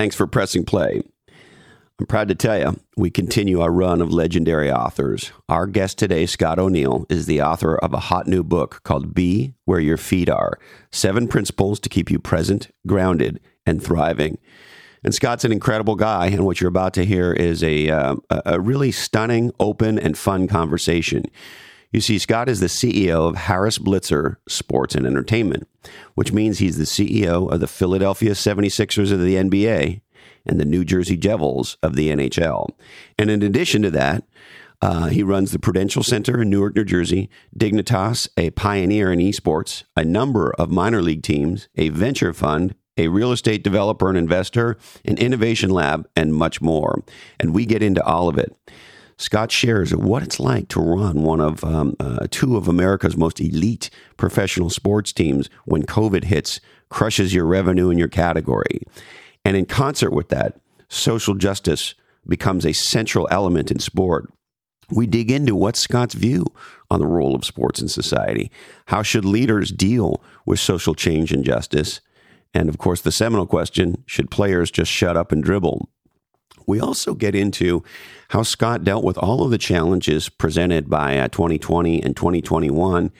Thanks for pressing play. I'm proud to tell you, we continue our run of legendary authors. Our guest today, Scott O'Neill, is the author of a hot new book called Be Where Your Feet Are Seven Principles to Keep You Present, Grounded, and Thriving. And Scott's an incredible guy, and what you're about to hear is a, uh, a really stunning, open, and fun conversation. You see, Scott is the CEO of Harris Blitzer Sports and Entertainment, which means he's the CEO of the Philadelphia 76ers of the NBA and the New Jersey Devils of the NHL. And in addition to that, uh, he runs the Prudential Center in Newark, New Jersey, Dignitas, a pioneer in esports, a number of minor league teams, a venture fund, a real estate developer and investor, an innovation lab, and much more. And we get into all of it. Scott shares what it's like to run one of um, uh, two of America's most elite professional sports teams when COVID hits, crushes your revenue in your category. And in concert with that, social justice becomes a central element in sport. We dig into what's Scott's view on the role of sports in society. How should leaders deal with social change and justice? And of course, the seminal question should players just shut up and dribble? We also get into how Scott dealt with all of the challenges presented by uh, 2020 and 2021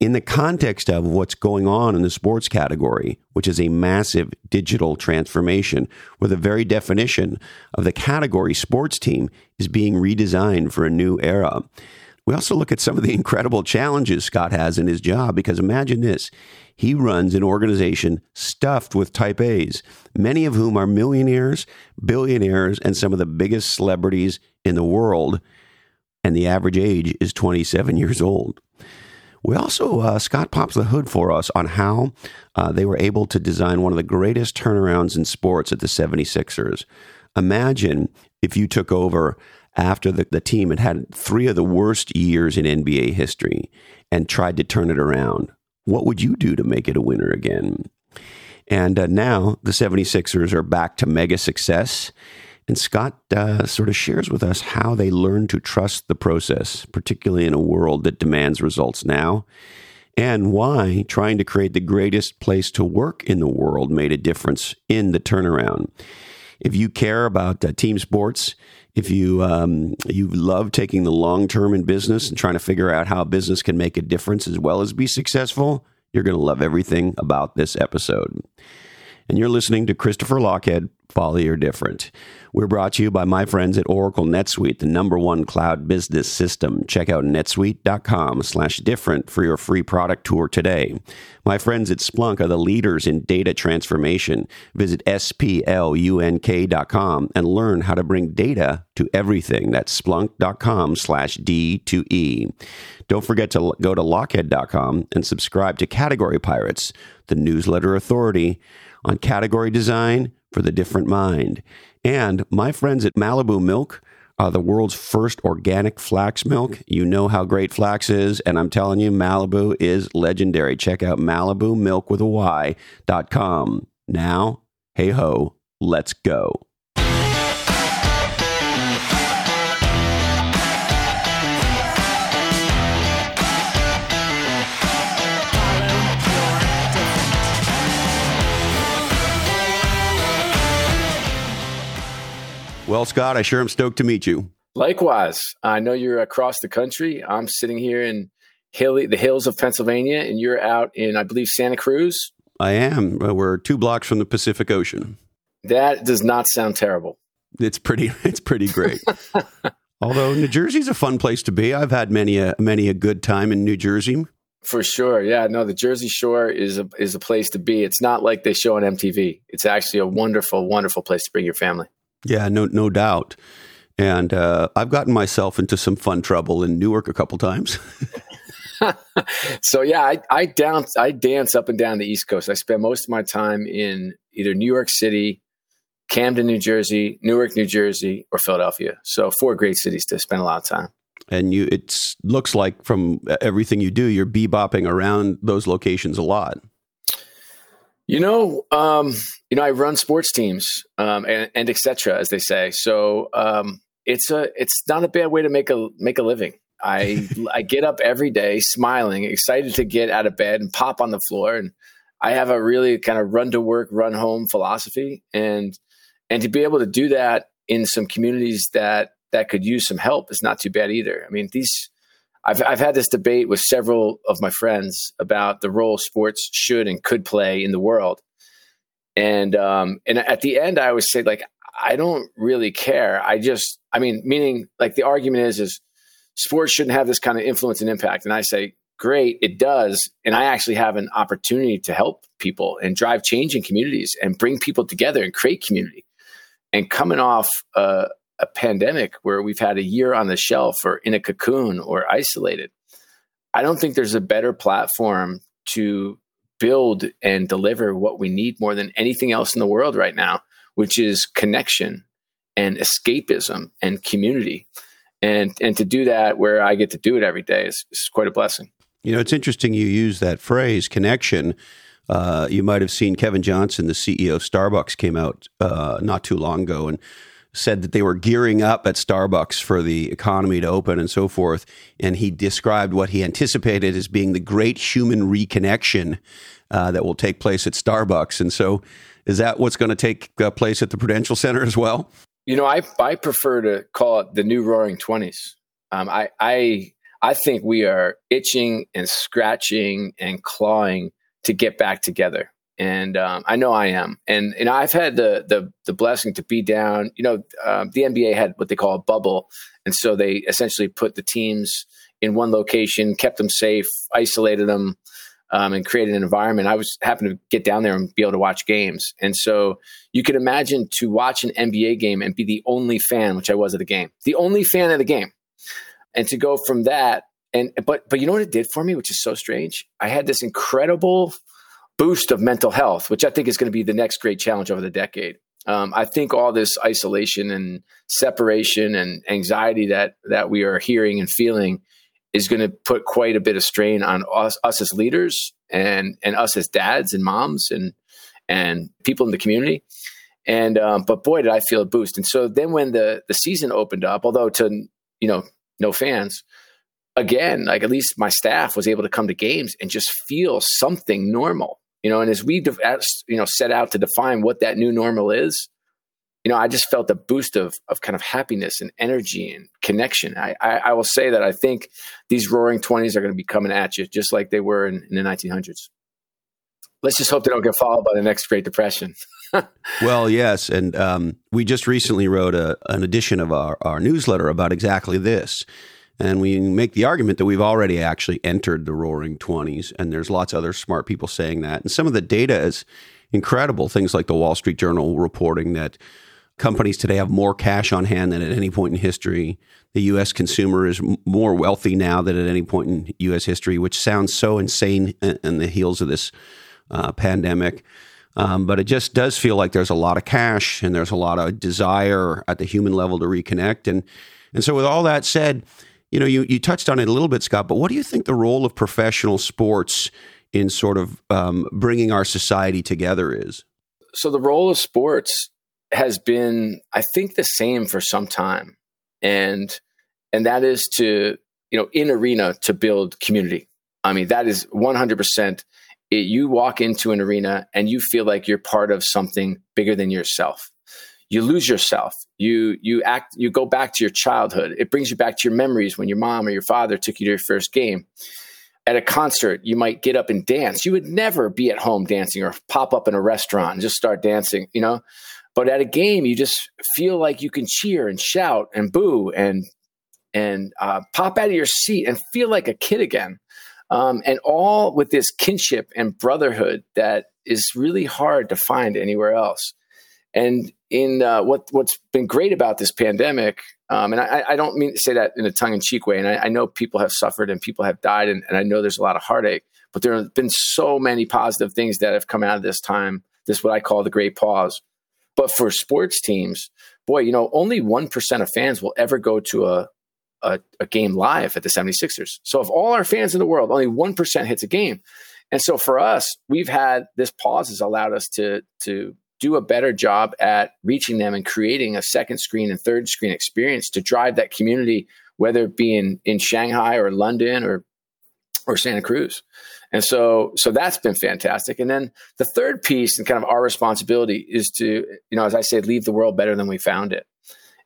in the context of what's going on in the sports category, which is a massive digital transformation, where the very definition of the category sports team is being redesigned for a new era. We also look at some of the incredible challenges Scott has in his job because imagine this. He runs an organization stuffed with type A's, many of whom are millionaires, billionaires, and some of the biggest celebrities in the world. And the average age is 27 years old. We also, uh, Scott pops the hood for us on how uh, they were able to design one of the greatest turnarounds in sports at the 76ers. Imagine if you took over after the, the team had had three of the worst years in NBA history and tried to turn it around. What would you do to make it a winner again? And uh, now the 76ers are back to mega success. And Scott uh, sort of shares with us how they learn to trust the process, particularly in a world that demands results now, and why trying to create the greatest place to work in the world made a difference in the turnaround. If you care about uh, team sports, if you um, you love taking the long term in business and trying to figure out how business can make a difference as well as be successful, you're going to love everything about this episode. And you're listening to Christopher Lochhead Follow Your Different. We're brought to you by my friends at Oracle NetSuite, the number one cloud business system. Check out netsuite.com slash different for your free product tour today. My friends at Splunk are the leaders in data transformation. Visit splunk.com and learn how to bring data to everything. That's splunk.com slash D2E. Don't forget to go to lochhead.com and subscribe to Category Pirates, the newsletter authority on category design for the different mind. And my friends at Malibu Mylk are the world's first organic flax milk. You know how great flax is, and I'm telling you, Malibu is legendary. Check out Malibu Mylk with a Y dot com. Now, hey ho, let's go. Well, Scott, I sure am stoked to meet you. Likewise, I know you're across the country. I'm sitting here in hilly, the hills of Pennsylvania, and you're out in, I believe, Santa Cruz. I am. We're two blocks from the Pacific Ocean. That does not sound terrible. It's pretty. It's pretty great. Although New Jersey's a fun place to be. I've had many a many a good time in New Jersey. For sure, yeah. No, the Jersey Shore is a is a place to be. It's not like they show on MTV. It's actually a wonderful, wonderful place to bring your family. Yeah, no, no doubt. And uh, I've gotten myself into some fun trouble in Newark a couple times. so yeah, I, I dance I dance up and down the East Coast. I spend most of my time in either New York City, Camden, New Jersey, Newark, New Jersey, or Philadelphia. So four great cities to spend a lot of time. And you, it looks like from everything you do, you're bebopping around those locations a lot. You know, um, you know, I run sports teams um, and, and etc. As they say, so um, it's a it's not a bad way to make a make a living. I I get up every day smiling, excited to get out of bed and pop on the floor, and I have a really kind of run to work, run home philosophy, and and to be able to do that in some communities that that could use some help is not too bad either. I mean, these I've I've had this debate with several of my friends about the role sports should and could play in the world, and um, and at the end, I always say like I don't really care. I just I mean, meaning like the argument is is sports shouldn't have this kind of influence and impact, and I say great, it does, and I actually have an opportunity to help people and drive change in communities and bring people together and create community. And coming off a, a pandemic where we've had a year on the shelf or in a cocoon or isolated, I don't think there's a better platform to build and deliver what we need more than anything else in the world right now, which is connection and escapism and community. And and to do that where I get to do it every day is, is quite a blessing. You know, it's interesting you use that phrase connection uh, you might have seen Kevin Johnson, the CEO of Starbucks, came out uh, not too long ago and said that they were gearing up at Starbucks for the economy to open and so forth. And he described what he anticipated as being the great human reconnection uh, that will take place at Starbucks. And so, is that what's going to take uh, place at the Prudential Center as well? You know, I I prefer to call it the new Roaring Twenties. Um, I I I think we are itching and scratching and clawing to get back together. And um, I know I am, and and I've had the the the blessing to be down. You know, um, the NBA had what they call a bubble, and so they essentially put the teams in one location, kept them safe, isolated them, um, and created an environment. I was happened to get down there and be able to watch games, and so you can imagine to watch an NBA game and be the only fan, which I was at the game, the only fan of the game, and to go from that and but but you know what it did for me, which is so strange. I had this incredible boost of mental health, which I think is going to be the next great challenge over the decade. Um, I think all this isolation and separation and anxiety that that we are hearing and feeling is going to put quite a bit of strain on us, us as leaders and and us as dads and moms and and people in the community. And um, but boy, did I feel a boost! And so then when the the season opened up, although to you know no fans, again, like at least my staff was able to come to games and just feel something normal, you know. And as we, you know, set out to define what that new normal is, you know, I just felt a boost of of kind of happiness and energy and connection. I, I, I will say that I think these Roaring Twenties are going to be coming at you just like they were in, in the 1900s. Let's just hope they don't get followed by the next Great Depression. well, yes, and um, we just recently wrote a, an edition of our, our newsletter about exactly this and we make the argument that we've already actually entered the roaring 20s. And there's lots of other smart people saying that. And some of the data is incredible. Things like the Wall Street Journal reporting that companies today have more cash on hand than at any point in history. The U.S. consumer is more wealthy now than at any point in U.S. history, which sounds so insane in the heels of this uh, pandemic. Um, but it just does feel like there's a lot of cash and there's a lot of desire at the human level to reconnect. And and so, with all that said, you know, you, you touched on it a little bit, Scott, but what do you think the role of professional sports in sort of um, bringing our society together is? So, the role of sports has been, I think, the same for some time. And and that is to, you know, in arena to build community. I mean, that is 100%. It, you walk into an arena and you feel like you're part of something bigger than yourself you lose yourself. You you act you go back to your childhood. It brings you back to your memories when your mom or your father took you to your first game. At a concert, you might get up and dance. You would never be at home dancing or pop up in a restaurant and just start dancing, you know? But at a game, you just feel like you can cheer and shout and boo and and uh, pop out of your seat and feel like a kid again. Um, and all with this kinship and brotherhood that is really hard to find anywhere else. And in uh, what what's been great about this pandemic, um, and I, I, don't mean to say that in a tongue in cheek way, and I, I, know people have suffered and people have died, and, and, I know there's a lot of heartache, but there have been so many positive things that have come out of this time. This what I call the great pause. But for sports teams, boy, you know, only one percent of fans will ever go to a, a a game live at the 76ers. So of all our fans in the world, only one percent hits a game. And so for us, we've had this pause has allowed us to to do a better job at reaching them and creating a second screen and third screen experience to drive that community, whether it be in, in Shanghai or London or or Santa Cruz. And so, so that's been fantastic. And then the third piece and kind of our responsibility is to, you know, as I said, leave the world better than we found it.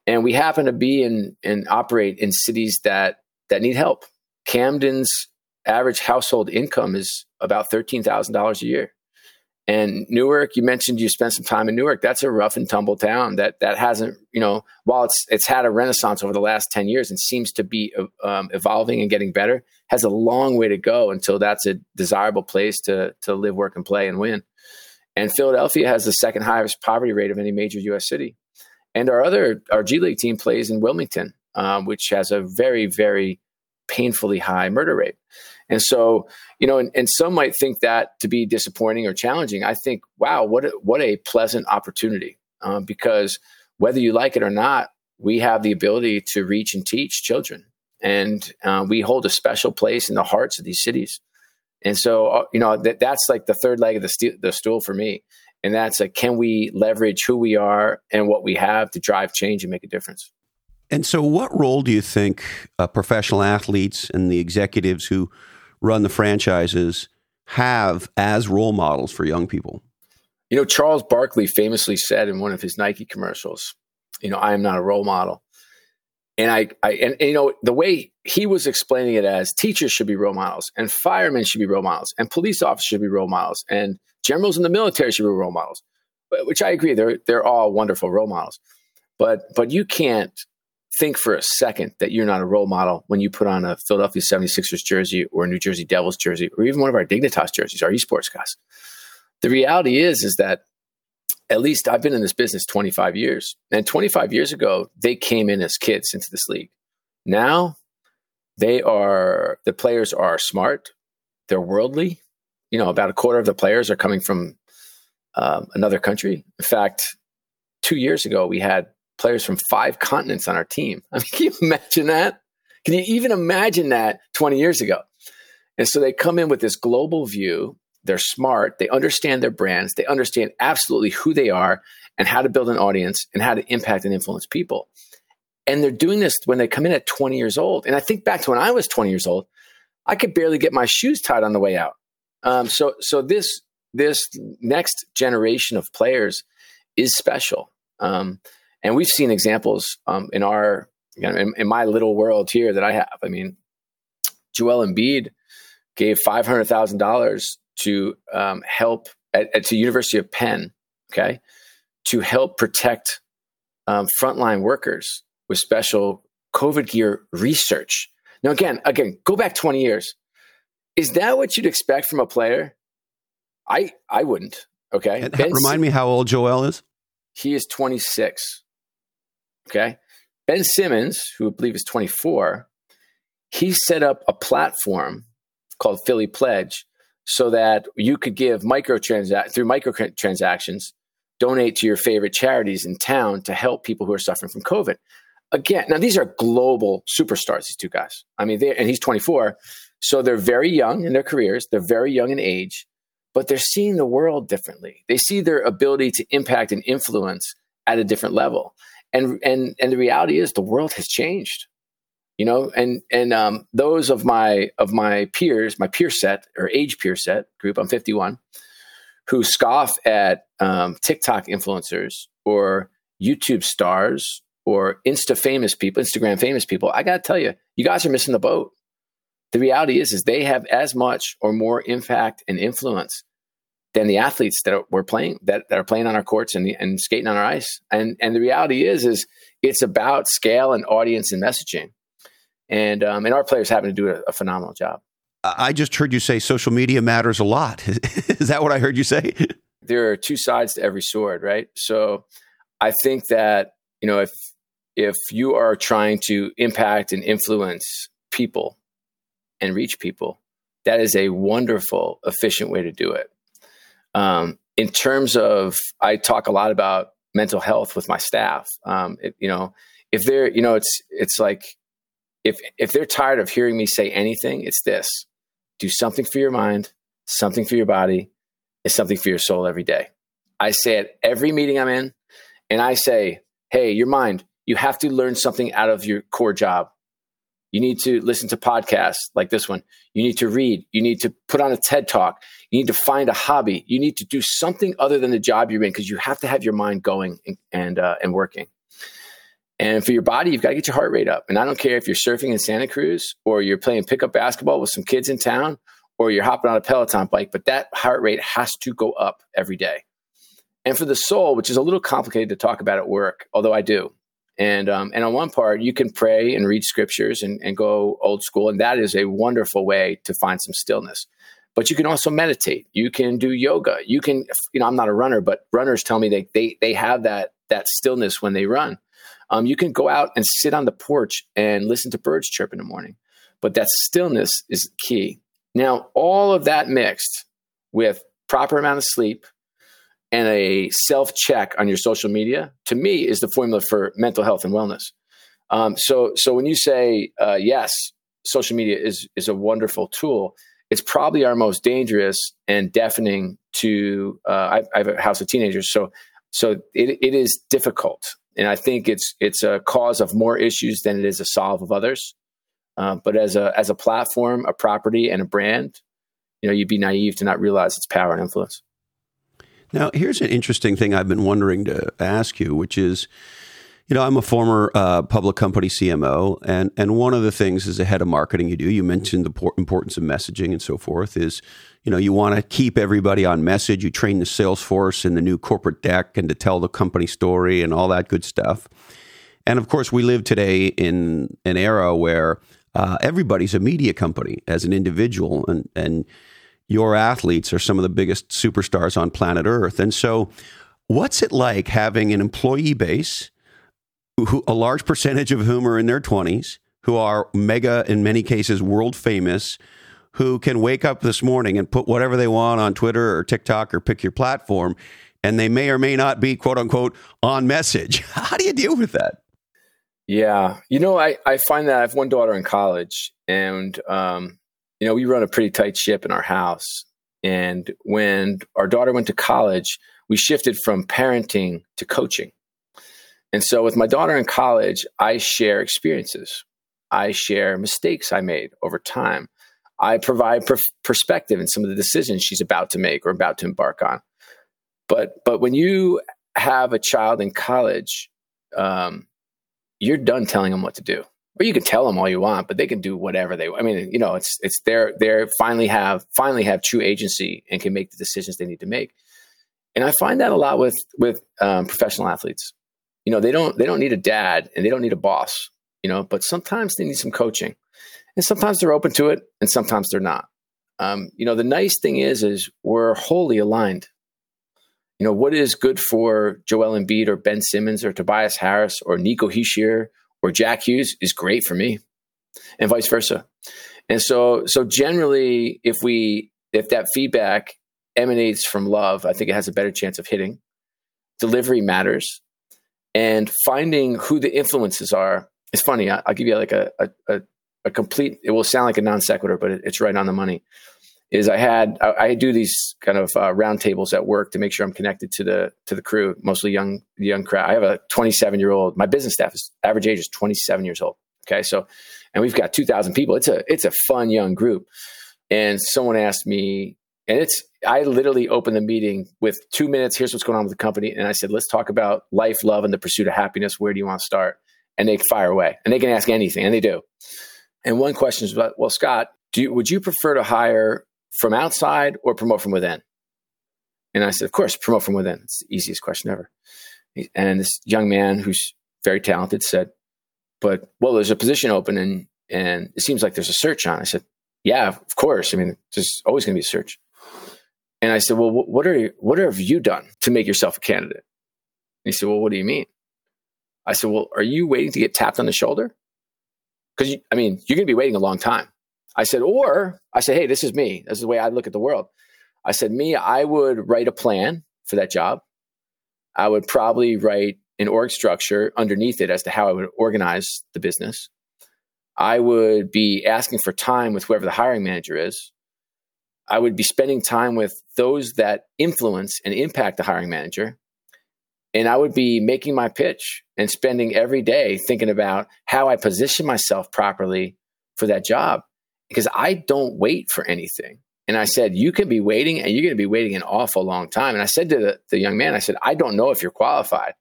And we happen to be in and operate in cities that that need help. Camden's average household income is about thirteen thousand dollars a year. And Newark, you mentioned you spent some time in Newark. That's a rough and tumble town that that hasn't, you know, while it's it's had a renaissance over the last ten years and seems to be um, evolving and getting better, has a long way to go until that's a desirable place to to live, work, and play and win. And Philadelphia has the second highest poverty rate of any major U.S. city. And our other our G League team plays in Wilmington, um, which has a very very painfully high murder rate. And so, you know, and, and, some might think that to be disappointing or challenging. I think, wow, what a, what a pleasant opportunity um, because whether you like it or not, we have the ability to reach and teach children, and uh, we hold a special place in the hearts of these cities. And so, uh, you know, that, that's like the third leg of the, the stool for me. And that's like, can we leverage who we are and what we have to drive change and make a difference? And so, what role do you think uh, professional athletes and the executives who run the franchises have as role models for young people? You know, Charles Barkley famously said in one of his Nike commercials, you know, I am not a role model. And I, I and, and, you know, the way he was explaining it as teachers should be role models and firemen should be role models and police officers should be role models and generals in the military should be role models, which I agree. They're, they're all wonderful role models. But, but you can't think for a second that you're not a role model when you put on a Philadelphia 76ers jersey or a New Jersey Devils jersey or even one of our Dignitas jerseys, our esports guys. The reality is, is that at least I've been in this business 25 years. And 25 years ago, they came in as kids into this league. Now they are, the players are smart, they're worldly. You know, about a quarter of the players are coming from um, another country. In fact, two years ago, we had players from five continents on our team. I mean, can you imagine that? Can you even imagine that 20 years ago? And so they come in with this global view. They're smart. They understand their brands. They understand absolutely who they are and how to build an audience and how to impact and influence people. And they're doing this when they come in at 20 years old. And I think back to when I was 20 years old, I could barely get my shoes tied on the way out. Um, so, so this this next generation of players is special. Um, and we've seen examples um, in our, you know, in, in, my little world here that I have. I mean, Joel Embiid gave five hundred thousand dollars to um, help at, at the University of Penn, okay, to help protect um, frontline workers with special COVID gear research. Now, again, again, go back twenty years. Is that what you'd expect from a player? I I wouldn't. Okay. Remind me how old Joel is. He is 26. Okay. Ben Simmons, who I believe is 24, he set up a platform called Philly Pledge so that you could give microtransact through microtransactions, donate to your favorite charities in town to help people who are suffering from COVID. Again, now these are global superstars, these two guys. I mean, they and he's 24. So they're very young in their careers, they're very young in age, but they're seeing the world differently. They see their ability to impact and influence at a different level and and and the reality is the world has changed you know and and um, those of my of my peers my peer set or age peer set group i'm 51 who scoff at um, tiktok influencers or youtube stars or insta famous people instagram famous people i gotta tell you you guys are missing the boat. The reality is is they have as much or more impact and influence than the athletes that are, we're playing that, that are playing on our courts and, and skating on our ice. And and the reality is is it's about scale and audience and messaging. And um, and our players happen to do a, a phenomenal job. I just heard you say social media matters a lot. is that what I heard you say? There are two sides to every sword, right? So I think that you know if if you are trying to impact and influence people and reach people, that is a wonderful, efficient way to do it. Um, in terms of, I talk a lot about mental health with my staff. Um, it, you know, if they're, you know, it's it's like if if they're tired of hearing me say anything, it's this: do something for your mind, something for your body, and something for your soul every day. I say it every meeting I'm in, and I say, "Hey, your mind, you have to learn something out of your core job. You need to listen to podcasts like this one. You need to read. You need to put on a TED talk. You need to find a hobby. You need to do something other than the job you're in because you have to have your mind going and and, uh, and working. And for your body, you've got to get your heart rate up. And I don't care if you're surfing in Santa Cruz or you're playing pickup basketball with some kids in town or you're hopping on a Peloton bike, but that heart rate has to go up every day. And for the soul, which is a little complicated to talk about at work, although I do. And um, and on one part, you can pray and read scriptures and, and go old school, and that is a wonderful way to find some stillness. But you can also meditate. You can do yoga. You can, you know, I'm not a runner, but runners tell me they they they have that that stillness when they run. Um, you can go out and sit on the porch and listen to birds chirp in the morning, but that stillness is key. Now, all of that mixed with proper amount of sleep, and a self check on your social media, to me, is the formula for mental health and wellness. Um, so, so when you say uh, yes, social media is is a wonderful tool. It's probably our most dangerous and deafening to. Uh, I, I, have a house of teenagers, so so it, it is difficult, and I think it's it's a cause of more issues than it is a solve of others. Uh, but as a as a platform, a property, and a brand, you know, you'd be naive to not realize its power and influence. Now, here's an interesting thing I've been wondering to ask you, which is, you know, I'm a former uh, public company CMO, and and one of the things as a head of marketing you do, you mentioned the importance of messaging and so forth, is, you know, you want to keep everybody on message. You train the sales force in the new corporate deck and to tell the company story and all that good stuff. And of course, we live today in an era where uh, everybody's a media company as an individual, and and your athletes are some of the biggest superstars on planet Earth. And so, what's it like having an employee base, who, a large percentage of whom are in their 20s, who are mega, in many cases, world famous, who can wake up this morning and put whatever they want on Twitter or TikTok or pick your platform, and they may or may not be, quote unquote, on message? How do you deal with that? Yeah. You know, I, I find that I have one daughter in college, and um, you know, we run a pretty tight ship in our house. And when our daughter went to college, we shifted from parenting to coaching. And so with my daughter in college, I share experiences. I share mistakes I made over time. I provide per- perspective in some of the decisions she's about to make or about to embark on. But but when you have a child in college, um, you're done telling them what to do or you can tell them all you want, but they can do whatever they. Want. I mean, you know, it's it's they're they're finally have finally have true agency and can make the decisions they need to make. And I find that a lot with with um, professional athletes. You know, they don't they don't need a dad and they don't need a boss. You know, but sometimes they need some coaching, and sometimes they're open to it, and sometimes they're not. Um, you know, the nice thing is is we're wholly aligned. You know, what is good for Joel Embiid or Ben Simmons or Tobias Harris or Nico Hischier or Jack Hughes is great for me, and vice versa. And so, so generally, if we if that feedback emanates from love, I think it has a better chance of hitting. Delivery matters, and finding who the influences are. It's funny. I, will give you like a, a, a complete. It will sound like a non sequitur, but it's right on the money is I had I, I do these kind of uh, roundtables at work to make sure I'm connected to the to the crew, mostly young young crowd. I have a 27 year old. My business staff is average age is 27 years old. Okay, so and we've got 2,000 people. It's a it's a fun young group. And someone asked me, and it's I literally opened the meeting with two minutes. Here's what's going on with the company, and I said, let's talk about life, love, and the pursuit of happiness. Where do you want to start? And they fire away, and they can ask anything, and they do. And one question is about, well, Scott, do you, would you prefer to hire from outside or promote from within? And I said, of course, promote from within. It's the easiest question ever. And this young man who's very talented said, but well, there's a position open and, and it seems like there's a search on. I said, yeah, of course. I mean, there's always going to be a search. And I said, well, what are you, what have you done to make yourself a candidate? And he said, well, what do you mean? I said, well, are you waiting to get tapped on the shoulder? Because I mean, you're going to be waiting a long time. I said, or I said, hey, this is me. This is the way I look at the world. I said, me, I would write a plan for that job. I would probably write an org structure underneath it as to how I would organize the business. I would be asking for time with whoever the hiring manager is. I would be spending time with those that influence and impact the hiring manager. And I would be making my pitch and spending every day thinking about how I position myself properly for that job because I don't wait for anything. And I said, you can be waiting and you're going to be waiting an awful long time. And I said to the, the young man, I said, I don't know if you're qualified,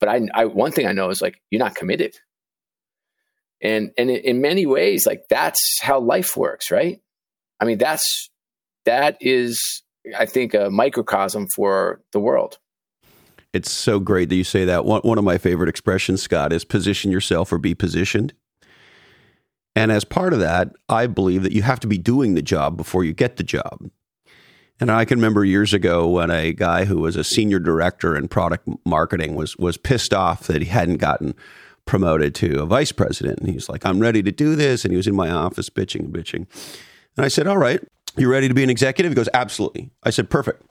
but I, I one thing I know is like, you're not committed. And, and in many ways, like that's how life works, right? I mean, that's, that is, I think, a microcosm for the world. It's so great that you say that. One, one of my favorite expressions, Scott, is position yourself or be positioned. And as part of that, I believe that you have to be doing the job before you get the job. And I can remember years ago when a guy who was a senior director in product marketing was was pissed off that he hadn't gotten promoted to a vice president. And he's like, I'm ready to do this. And he was in my office bitching and bitching. And I said, All right, you ready to be an executive? He goes, Absolutely. I said, Perfect.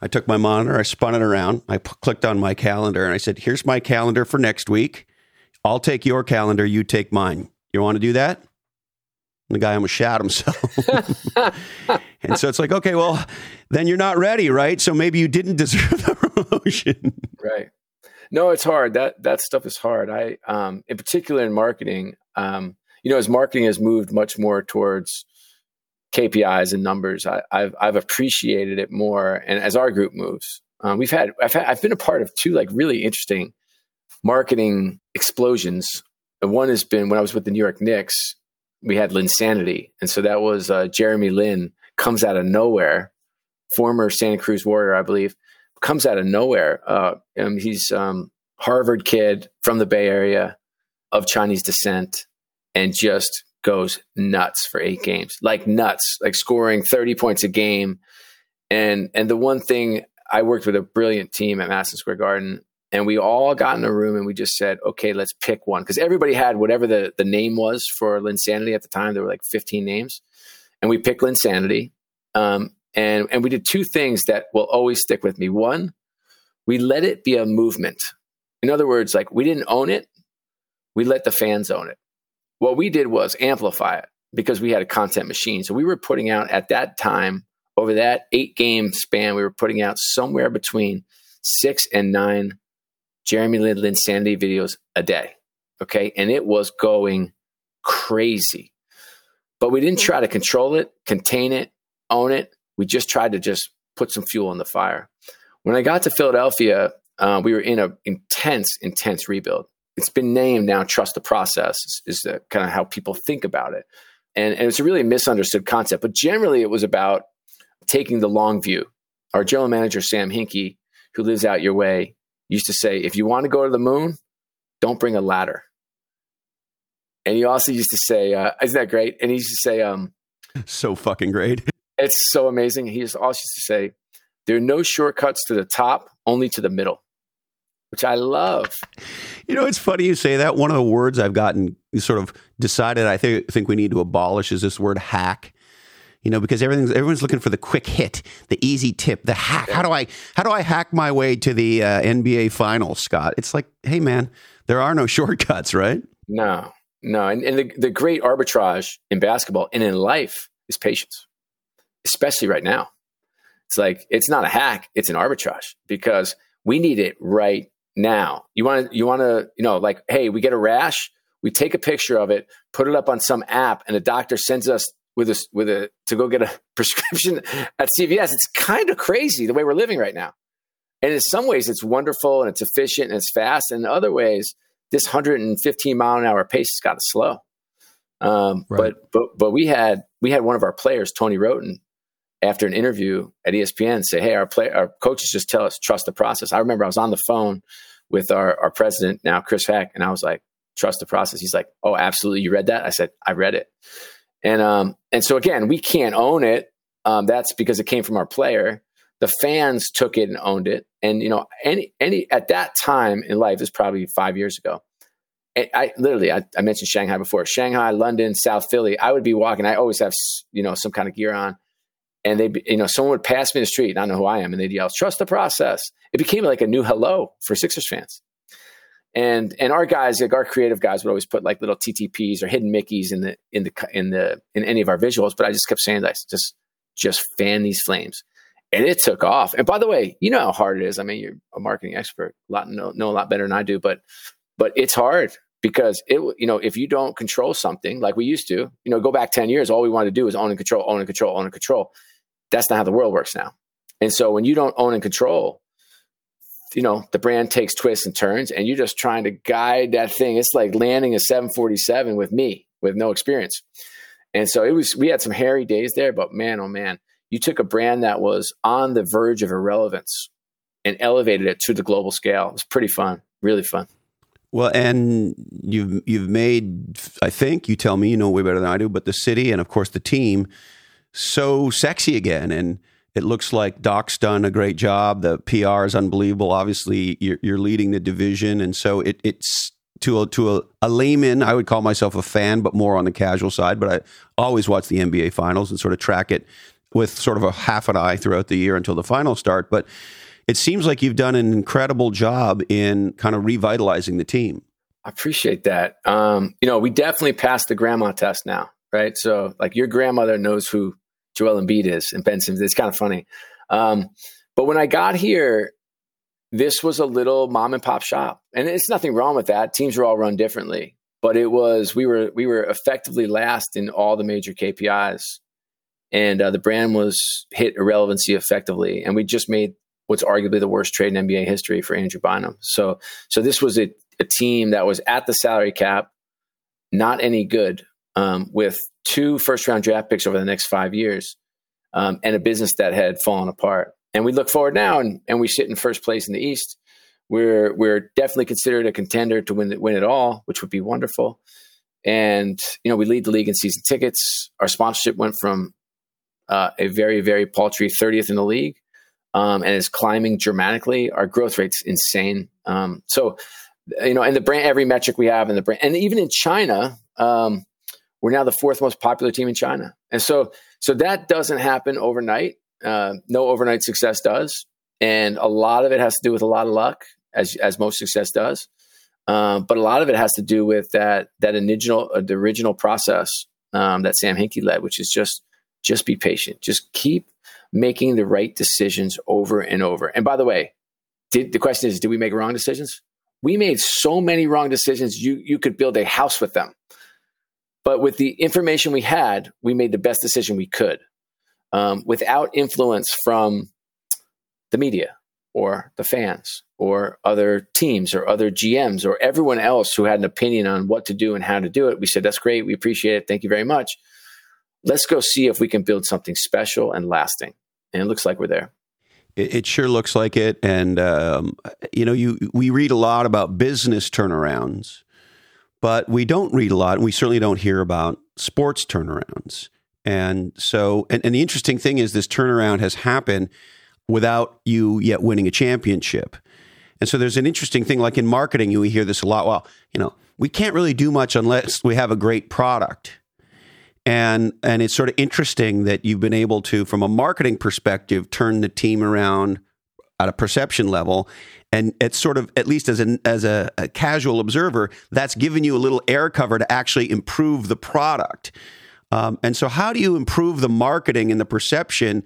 I took my monitor, I spun it around, I p- clicked on my calendar, and I said, Here's my calendar for next week. I'll take your calendar, you take mine. You want to do that? And the guy almost shot himself. and so it's like, okay, well, then you're not ready, right? So maybe you didn't deserve the promotion. right. No, it's hard. That that stuff is hard. I, um, in particular, in marketing, um, you know, as marketing has moved much more towards KPIs and numbers, I, have I've appreciated it more. And as our group moves, um, we've had I've, had I've been a part of two like really interesting marketing explosions. And one has been when I was with the New York Knicks, we had Linsanity, and so that was uh, Jeremy Lin comes out of nowhere, former Santa Cruz Warrior, I believe, comes out of nowhere. Uh, he's um, Harvard kid from the Bay Area of Chinese descent, and just goes nuts for eight games, like nuts, like scoring 30 points a game. And and the one thing I worked with a brilliant team at Madison Square Garden, and we all got in a room and we just said, okay, let's pick one because everybody had whatever the the name was for Linsanity at the time. There were like 15 names, and we picked Linsanity. Um, and and we did two things that will always stick with me. One, we let it be a movement. In other words, like we didn't own it, we let the fans own it what we did was amplify it because we had a content machine. So we were putting out at that time, over that eight game span, we were putting out somewhere between six and nine Jeremy Lin Linsanity videos a day. Okay. And it was going crazy. But we didn't try to control it, contain it, own it. We just tried to just put some fuel on the fire. When I got to Philadelphia, uh, we were in an intense, intense rebuild it's been named now trust the process is, the, kind of how people think about it and, and it's a really misunderstood concept but generally it was about taking the long view our general manager sam hinkie who lives out your way used to say if you want to go to the moon don't bring a ladder and he also used to say uh, isn't that great and he used to say um, so fucking great it's so amazing he also used to say there are no shortcuts to the top only to the middle which I love. You know, it's funny you say that. One of the words I've gotten sort of decided I think think we need to abolish is this word hack. You know, because everything's everyone's looking for the quick hit, the easy tip, the hack. How do I how do I hack my way to the uh, NBA Finals, Scott? It's like, hey man, there are no shortcuts, right? No, no, and, and the the great arbitrage in basketball and in life is patience, especially right now. It's like it's not a hack; it's an arbitrage because we need it right now. You want to, you want to, you know, like, hey, we get a rash, we take a picture of it, put it up on some app, and the doctor sends us with a with a to go get a prescription at CVS. It's kind of crazy the way we're living right now. And in some ways, it's wonderful and it's efficient and it's fast. And in other ways, this 115 mile an hour pace has got to slow. Um, right. But but but we had we had one of our players, Tony Wroten, after an interview at ESPN say, "Hey, our play, our coaches just tell us trust the process." I remember I was on the phone with our our president now, Chris Heck, and I was like, "Trust the process." He's like, "Oh, absolutely. You read that?" I said, "I read it." And um and so again, we can't own it. Um, that's because it came from our player. The fans took it and owned it. And you know, any any at that time in life is probably five years ago. I literally, I, I, mentioned Shanghai before. Shanghai, London, South Philly. I would be walking. I always have, you know, some kind of gear on, and they, you know, someone would pass me in the street, and I know who I am, and they'd yell, "Trust the process." It became like a new hello for Sixers fans. And and our guys, like our creative guys, would always put like little TTPs or hidden Mickey's in the in the in the in any of our visuals. But I just kept saying that just just fan these flames, and it took off. And by the way, you know how hard it is. I mean, you're a marketing expert, a lot know, know a lot better than I do, but but it's hard. because it you know if you don't control something like we used to you know go back 10 years all we wanted to do is own and control own and control own and control that's not how the world works now and so when you don't own and control you know the brand takes twists and turns and you're just trying to guide that thing. It's like landing a 747 with me with no experience. And so it was we had some hairy days there but man oh man you took a brand that was on the verge of irrelevance and elevated it to the global scale. It was pretty fun really fun. Well, and you've you've made, I think you tell me you know way better than I do, but the city and of course the team so sexy again, and it looks like Doc's done a great job. The PR is unbelievable. Obviously, you're, you're leading the division, and so it, it's to a, to a, a, layman. I would call myself a fan, but more on the casual side. But I always watch the NBA finals and sort of track it with sort of a half an eye throughout the year until the finals start. But it seems like you've done an incredible job in kind of revitalizing the team. I appreciate that. Um, you know, we definitely passed the grandma test now, right? So, like, your grandmother knows who Joel Embiid is and Ben Simmons. It's kind of funny. Um, but when I got here, this was a little mom and pop shop, and it's nothing wrong with that. Teams are all run differently, but it was we were we were effectively last in all the major KPIs, and uh, the brand was hit irrelevancy effectively, and we just made what's arguably the worst trade in NBA history for Andrew Bynum. So, so this was a, a team that was at the salary cap, not any good, um, with two first round draft picks over the next five years, um, and a business that had fallen apart. And we look forward now, and, and we sit in first place in the East. We're we're definitely considered a contender to win win it all, which would be wonderful. And you know, we lead the league in season tickets. Our sponsorship went from uh, a very very paltry 30th in the league um, and is climbing dramatically. Our growth rate's insane. Um, so, you know, and the brand, every metric we have in the brand, and even in China, um, we're now the fourth most popular team in China. And so, so that doesn't happen overnight. Uh, no overnight success does, and a lot of it has to do with a lot of luck, as as most success does. Um, but a lot of it has to do with that that original uh, the original process um, that Sam Hinkie led, which is just just be patient, just keep making the right decisions over and over. And by the way, did, the question is, did we make wrong decisions? We made so many wrong decisions, you, you could build a house with them. But with the information we had, we made the best decision we could um, without influence from the media or the fans or other teams or other GMs or everyone else who had an opinion on what to do and how to do it. We said, that's great. We appreciate it. Thank you very much let's go see if we can build something special and lasting. And it looks like we're there. It, sure looks like it. And, um, you know, you, we read a lot about business turnarounds, but we don't read a lot, and we certainly don't hear about sports turnarounds. And so, and, and the interesting thing is, this turnaround has happened without you yet winning a championship. And so there's an interesting thing, like in marketing, you hear this a lot. Well, you know, we can't really do much unless we have a great product and and it's sort of interesting that you've been able to from a marketing perspective turn the team around at a perception level and it's sort of at least as an as a, a casual observer that's given you a little air cover to actually improve the product um, and so how do you improve the marketing and the perception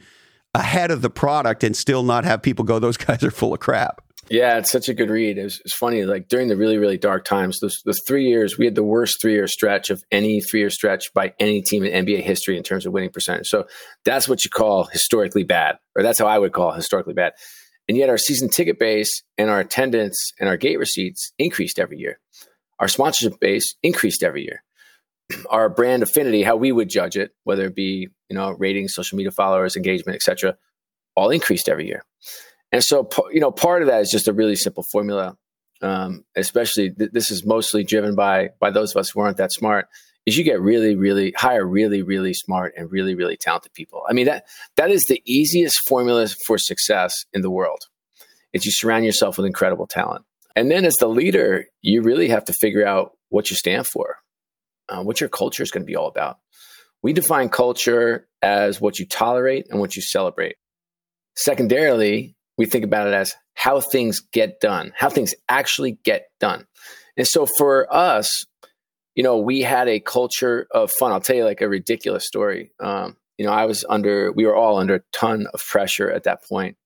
ahead of the product and still not have people go those guys are full of crap yeah, it's such a good read. It funny. Like during the really, really dark times, those, those three years, we had the worst three year stretch of any three year stretch by any team in NBA history in terms of winning percentage. So that's what you call historically bad, or that's how I would call historically bad. And yet our season ticket base and our attendance and our gate receipts increased every year. Our sponsorship base increased every year. Our brand affinity, how we would judge it, whether it be you know ratings, social media followers, engagement, etc., all increased every year. And so, you know, part of that is just a really simple formula. Um, especially th- this is mostly driven by by those of us who aren't that smart. Is you get really, really hire really, really smart and really, really talented people. I mean that that is the easiest formula for success in the world. Is you surround yourself with incredible talent, and then as the leader, you really have to figure out what you stand for, uh, what your culture is going to be all about. We define culture as what you tolerate and what you celebrate. Secondarily, we think about it as how things get done, how things actually get done. And so for us, you know, we had a culture of fun. I'll tell you like a ridiculous story. Um, you know, I was under, we were all under a ton of pressure at that point.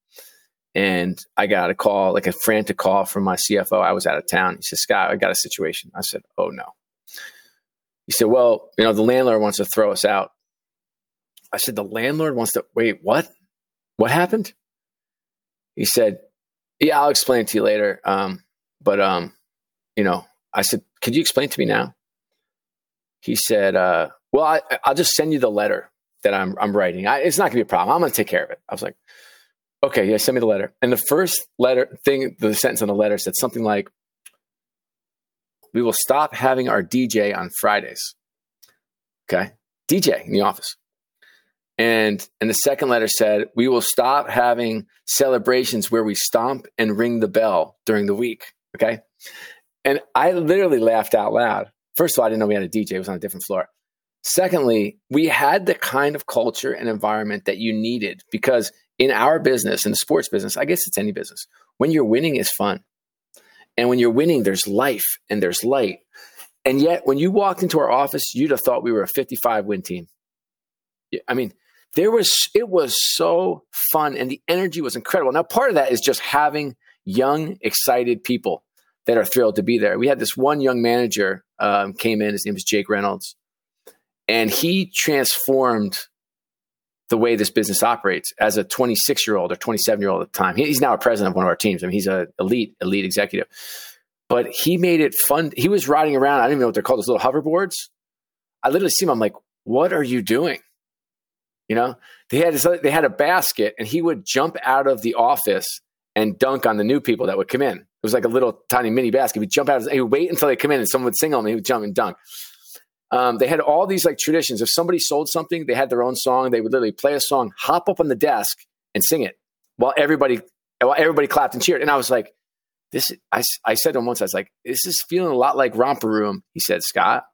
And I got a call, like a frantic call from my CFO. I was out of town. He said, Scott, I got a situation. I said, Oh no. He said, Well, you know, the landlord wants to throw us out. I said, The landlord wants to wait, what? What happened? He said, Yeah, I'll explain to you later. Um, but um, you know, I said, Could you explain to me now? He said, uh, Well, I, will just send you the letter that I'm I'm writing. I, it's not gonna be a problem. I'm gonna take care of it. I was like, okay, yeah, send me the letter. And the first letter thing, the sentence on the letter said something like, we will stop having our DJ on Fridays. Okay. DJ in the office. And and the second letter said, we will stop having celebrations where we stomp and ring the bell during the week. Okay. And I literally laughed out loud. First of all, I didn't know we had a DJ, it was on a different floor. Secondly, we had the kind of culture and environment that you needed because in our business, in the sports business, I guess it's any business, when you're winning is fun. And when you're winning, there's life and there's light. And yet, when you walked into our office, you'd have thought we were a 55 win team. I mean, there was, it was so fun and the energy was incredible. Now, part of that is just having young, excited people that are thrilled to be there. We had this one young manager um, came in, his name was Jake Reynolds, and he transformed the way this business operates as a 26 year old or 27 year old at the time. He's now a president of one of our teams. I mean, he's an elite, elite executive. But he made it fun. He was riding around. I don't even know what they're called, those little hoverboards. I literally see him. I'm like, what are you doing? You know, they had they had a basket, and he would jump out of the office and dunk on the new people that would come in. It was like a little tiny mini basket. He'd jump out, and he'd wait until they come in, and someone would sing on him. He would jump and dunk. Um, they had all these like traditions. If somebody sold something, they had their own song. They would literally play a song, hop up on the desk, and sing it while everybody while everybody clapped and cheered. And I was like, "This." I, I said to him once, "I was like, this is feeling a lot like Romper Room." He said, "Scott,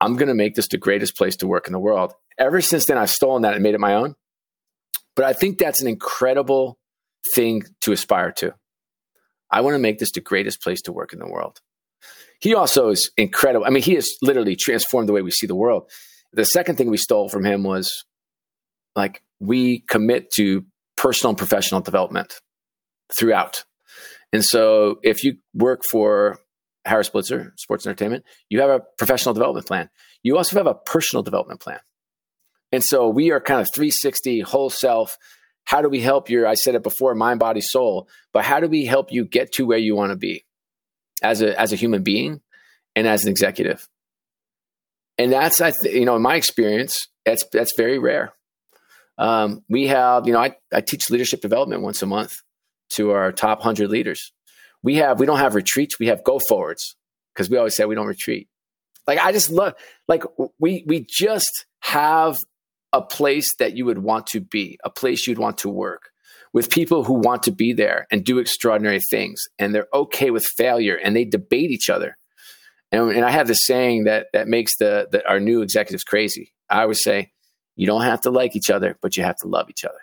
I'm going to make this the greatest place to work in the world." Ever since then, I've stolen that and made it my own. But I think that's an incredible thing to aspire to. I want to make this the greatest place to work in the world he also is incredible. I mean, he has literally transformed the way we see the world. The second thing we stole from him was like we commit to personal and professional development throughout. And so if you work for Harris Blitzer Sports Entertainment, you have a professional development plan. You also have a personal development plan. And so we are kind of 360 whole self. How do we help your, I said it before, mind, body, soul, but how do we help you get to where you want to be? as a as a human being and as an executive. And that's I th- you know in my experience that's that's very rare. Um, we have you know I, I teach leadership development once a month to our top hundred leaders. We have we don't have retreats we have go forwards because we always say we don't retreat. Like I just love like we we just have a place that you would want to be, a place you'd want to work, with people who want to be there and do extraordinary things and they're okay with failure and they debate each other. And, and I have this saying that that makes the, the our new executives crazy. I always say, you don't have to like each other, but you have to love each other.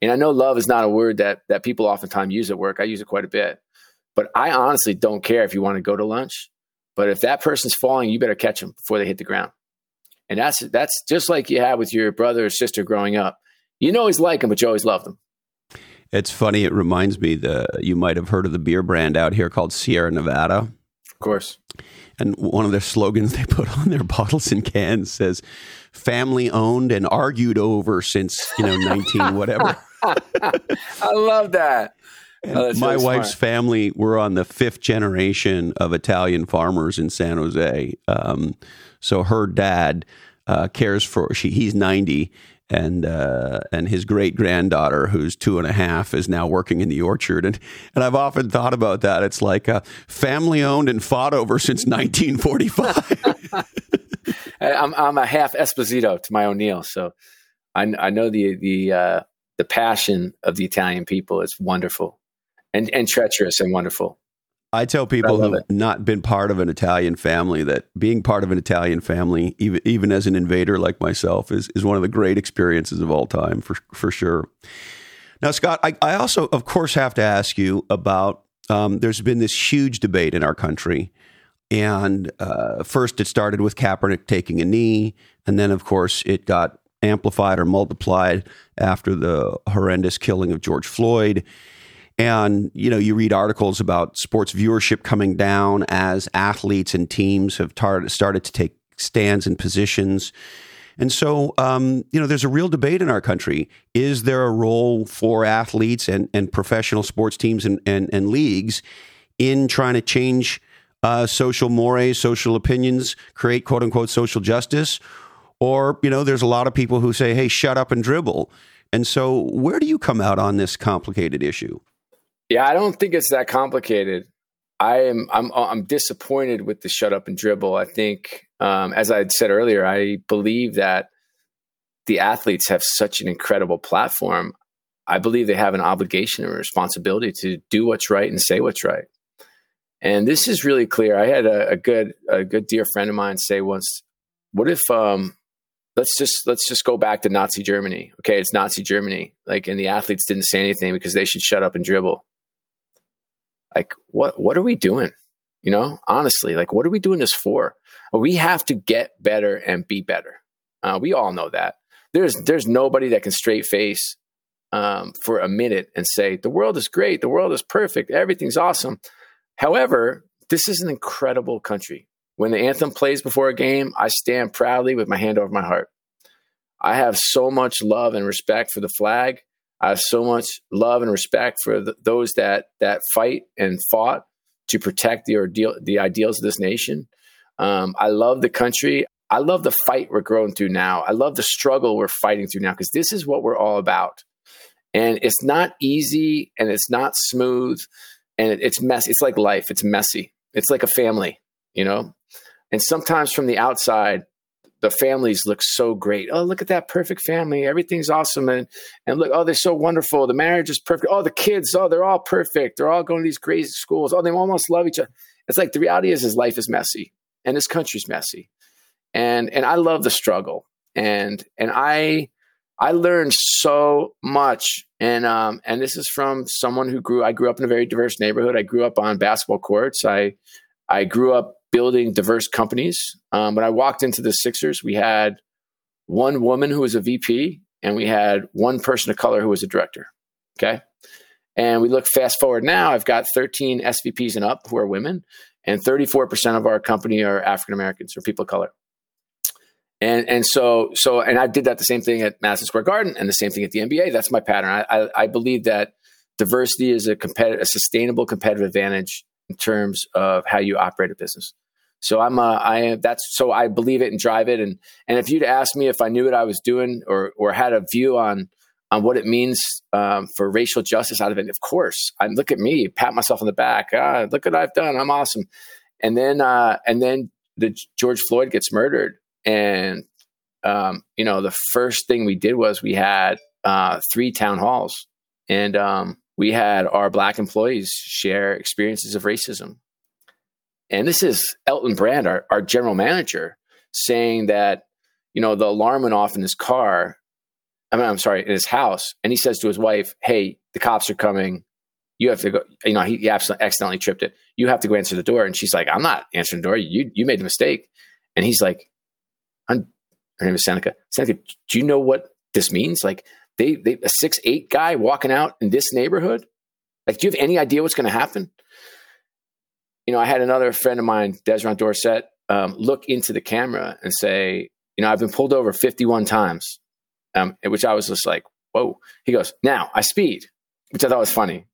And I know love is not a word that that people oftentimes use at work. I use it quite a bit. But I honestly don't care if you want to go to lunch. But if that person's falling, you better catch them before they hit the ground. And that's that's just like you had with your brother or sister growing up. You know always like them, but you always love them. It's funny. It reminds me that you might have heard of the beer brand out here called Sierra Nevada. Of course. And one of their slogans they put on their bottles and cans says "family owned and argued over since you know nineteen whatever." I love that. Oh, my really wife's smart. family were on the fifth generation of Italian farmers in San Jose. Um, so her dad uh, cares for she. He's ninety, and uh, and his great granddaughter, who's two and a half, is now working in the orchard. And and I've often thought about that. It's like a family owned and fought over since 1945. I'm I'm a half Esposito to my O'Neil, so I I know the the uh, the passion of the Italian people is wonderful, and and treacherous and wonderful. I tell people who've not been part of an Italian family that being part of an Italian family, even even as an invader like myself, is is one of the great experiences of all time for for sure. Now, Scott, I, I also, of course, have to ask you about. Um, there's been this huge debate in our country, and uh, first it started with Kaepernick taking a knee, and then, of course, it got amplified or multiplied after the horrendous killing of George Floyd. And, you know, you read articles about sports viewership coming down as athletes and teams have tar- started to take stands and positions. And so, um, you know, there's a real debate in our country. Is there a role for athletes and, and professional sports teams and, and, and leagues in trying to change uh, social mores, social opinions, create quote unquote social justice? Or, you know, there's a lot of people who say, hey, shut up and dribble. And so, where do you come out on this complicated issue? Yeah, I don't think it's that complicated. I am I'm I'm disappointed with the shut up and dribble. I think, um, as I said earlier, I believe that the athletes have such an incredible platform. I believe they have an obligation and responsibility to do what's right and say what's right. And this is really clear. I had a, a good a good dear friend of mine say once, "What if um, let's just let's just go back to Nazi Germany? Okay, it's Nazi Germany. Like, and the athletes didn't say anything because they should shut up and dribble." Like what what are we doing? You know honestly like what are we doing this for? We have to get better and be better. Uh, we all know that. There's there's nobody that can straight face um, for a minute and say the world is great. The world is perfect. Everything's awesome. However this is an incredible country. When the anthem plays before a game i stand proudly with my hand over my heart. I have so much love and respect for the flag I have so much love and respect for the, those that that fight and fought to protect the ordeal, the ideals of this nation. Um, I love the country. I love the fight we're going through now. I love the struggle we're fighting through now because this is what we're all about. And it's not easy and it's not smooth and it, it's messy. It's like life. It's messy. It's like a family, you know? And sometimes from the outside, the families look so great. Oh, look at that perfect family. Everything's awesome. And, and look, oh, they're so wonderful. The marriage is perfect. Oh, the kids, oh, they're all perfect. They're all going to these crazy schools. Oh, they almost love each other. It's like the reality is his life is messy and his country's messy. And, and I love the struggle. And, and I, I learned so much. And, um, and this is from someone who grew, I grew up in a very diverse neighborhood. I grew up on basketball courts. I, I grew up building diverse companies. Um, when I walked into the Sixers, we had one woman who was a VP and we had one person of color who was a director. Okay. And we look fast forward now, I've got 13 SVPs and up who are women, and 34% of our company are African Americans or people of color. And and so so and I did that the same thing at Madison Square Garden and the same thing at the NBA. That's my pattern. I I, I believe that diversity is a competitive, a sustainable competitive advantage in terms of how you operate a business. So I'm uh, I am that's so I believe it and drive it. And and if you'd asked me if I knew what I was doing or or had a view on on what it means um, for racial justice out of it, of course. I look at me, pat myself on the back, ah, look what I've done, I'm awesome. And then uh, and then the George Floyd gets murdered, and um, you know the first thing we did was we had uh, three town halls, and um, we had our black employees share experiences of racism. And this is Elton Brand, our, our general manager, saying that, you know, the alarm went off in his car. I mean, I'm sorry, in his house. And he says to his wife, Hey, the cops are coming. You have to go. You know, he, he accidentally tripped it. You have to go answer the door. And she's like, I'm not answering the door. You, you made the mistake. And he's like, her name is Seneca. Seneca, do you know what this means? Like, they, they a six eight guy walking out in this neighborhood. Like, do you have any idea what's going to happen? You know, I had another friend of mine, Desron Dorset, um, look into the camera and say, you know, I've been pulled over 51 times, um, which I was just like, whoa. He goes, now I speed, which I thought was funny.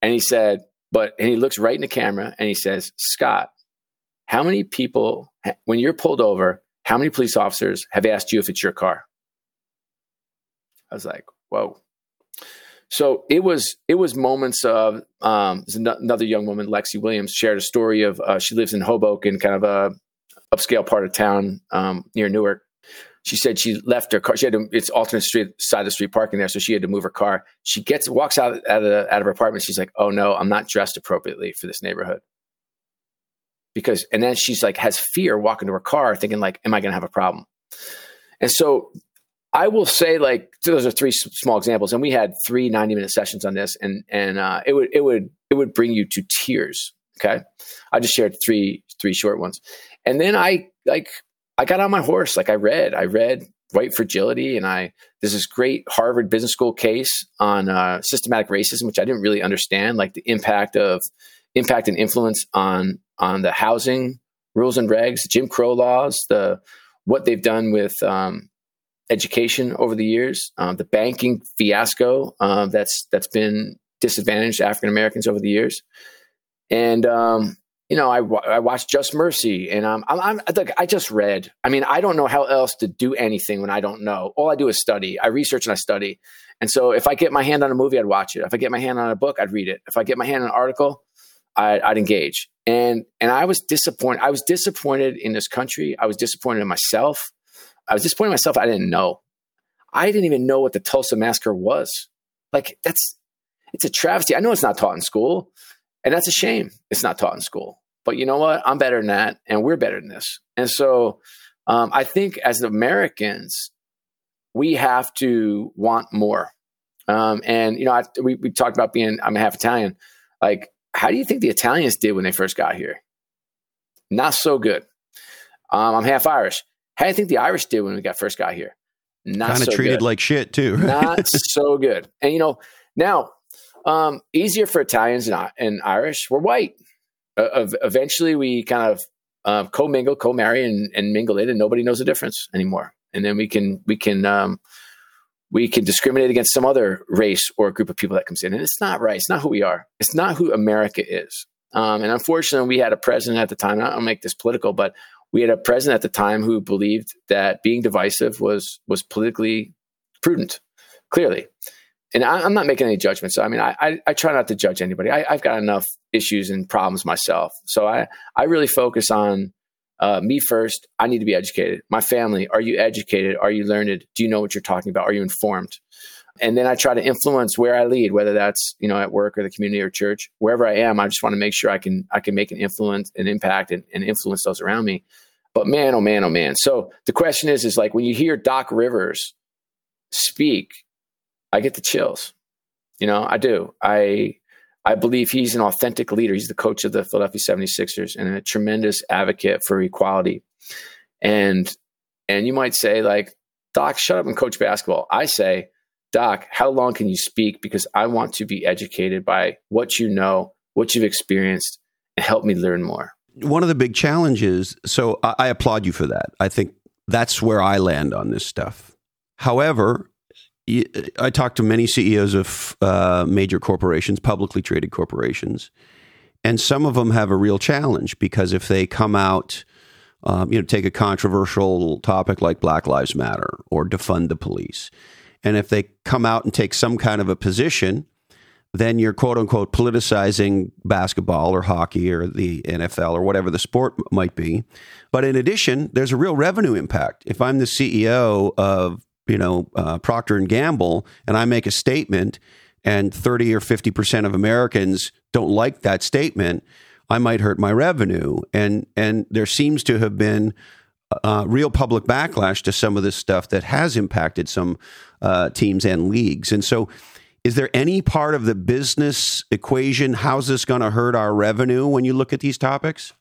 And he said, but, and he looks right in the camera and he says, Scott, how many people, when you're pulled over, how many police officers have asked you if it's your car? I was like, whoa. So it was it was moments of um, another young woman, Lexi Williams, shared a story of uh, she lives in Hoboken, kind of a upscale part of town um, near Newark. She said she left her car. She had to, it's alternate street side of the street parking there, so she had to move her car. She gets walks out out of, out of her apartment. She's like, "Oh no, I'm not dressed appropriately for this neighborhood." Because and then she's like has fear walking to her car, thinking like, "Am I going to have a problem?" And so I will say like those are three small examples, and we had three 90 minute sessions on this, and and uh, it would it would it would bring you to tears. Okay, I just shared three three short ones, and then I like I got on my horse, like I read, I read white fragility, and I this great Harvard Business School case on uh, systematic racism, which I didn't really understand, like the impact of impact and influence on on the housing rules and regs, Jim Crow laws, the what they've done with um, education over the years, um, the banking fiasco uh, that's that's been disadvantaged African Americans over the years, and um, you know, I, I watched Just Mercy, and I'm, I'm like, I just read. I mean, I don't know how else to do anything when I don't know. All I do is study. I research and I study. And so, if I get my hand on a movie, I'd watch it. If I get my hand on a book, I'd read it. If I get my hand on an article, I'd, I'd engage. And and I was disappointed. I was disappointed in this country. I was disappointed in myself. I was disappointed in myself. I didn't know. I didn't even know what the Tulsa massacre was. Like that's it's a travesty. I know it's not taught in school, and that's a shame. It's not taught in school. But you know what? I'm better than that, and we're better than this. And so um, I think as Americans, we have to want more. Um, and you know, I, we we talked about being I'm half Italian. Like, how do you think the Italians did when they first got here? Not so good. Um, I'm half Irish. How do you think the Irish did when we got first got here? Not kind of so treated good. like shit too. Not so good. And you know, now um, easier for Italians and, and Irish. We're white uh, eventually we kind of uh, co-mingle, co-marry, and, and mingle it, and nobody knows the difference anymore. And then we can we can um, we can discriminate against some other race or group of people that comes in, and it's not right. It's not who we are. It's not who America is. Um, and unfortunately, we had a president at the time. I don't make this political, but we had a president at the time who believed that being divisive was was politically prudent. Clearly, and I, am not making any judgments. I mean, I, I, I, try not to judge anybody. I, have got enough issues and problems myself. So I, I really focus on uh, me first. I need to be educated. My family, are you educated? Are you learned? Do you know what you're talking about? Are you informed? And then I try to influence where I lead, whether that's you know at work or the community or church, wherever I am. I just want to make sure I can I can make an influence, an impact, and, and influence those around me. But man, oh man, oh man. So the question is, is like when you hear Doc Rivers speak I get the chills. You know, I do. I I believe he's an authentic leader. He's the coach of the Philadelphia 76ers and a tremendous advocate for equality. And and you might say like, "Doc, shut up and coach basketball." I say, "Doc, how long can you speak because I want to be educated by what you know, what you've experienced and help me learn more." One of the big challenges, so I, I applaud you for that. I think that's where I land on this stuff. However, I talked to many CEOs of uh, major corporations, publicly traded corporations, and some of them have a real challenge because if they come out, um, you know, take a controversial topic like Black Lives Matter or defund the police, and if they come out and take some kind of a position, then you're quote unquote politicizing basketball or hockey or the NFL or whatever the sport might be. But in addition, there's a real revenue impact. If I'm the CEO of you know uh, Procter and Gamble, and I make a statement, and thirty or fifty percent of Americans don't like that statement, I might hurt my revenue. And and there seems to have been uh, real public backlash to some of this stuff that has impacted some uh, teams and leagues. And so, is there any part of the business equation? How's this going to hurt our revenue when you look at these topics?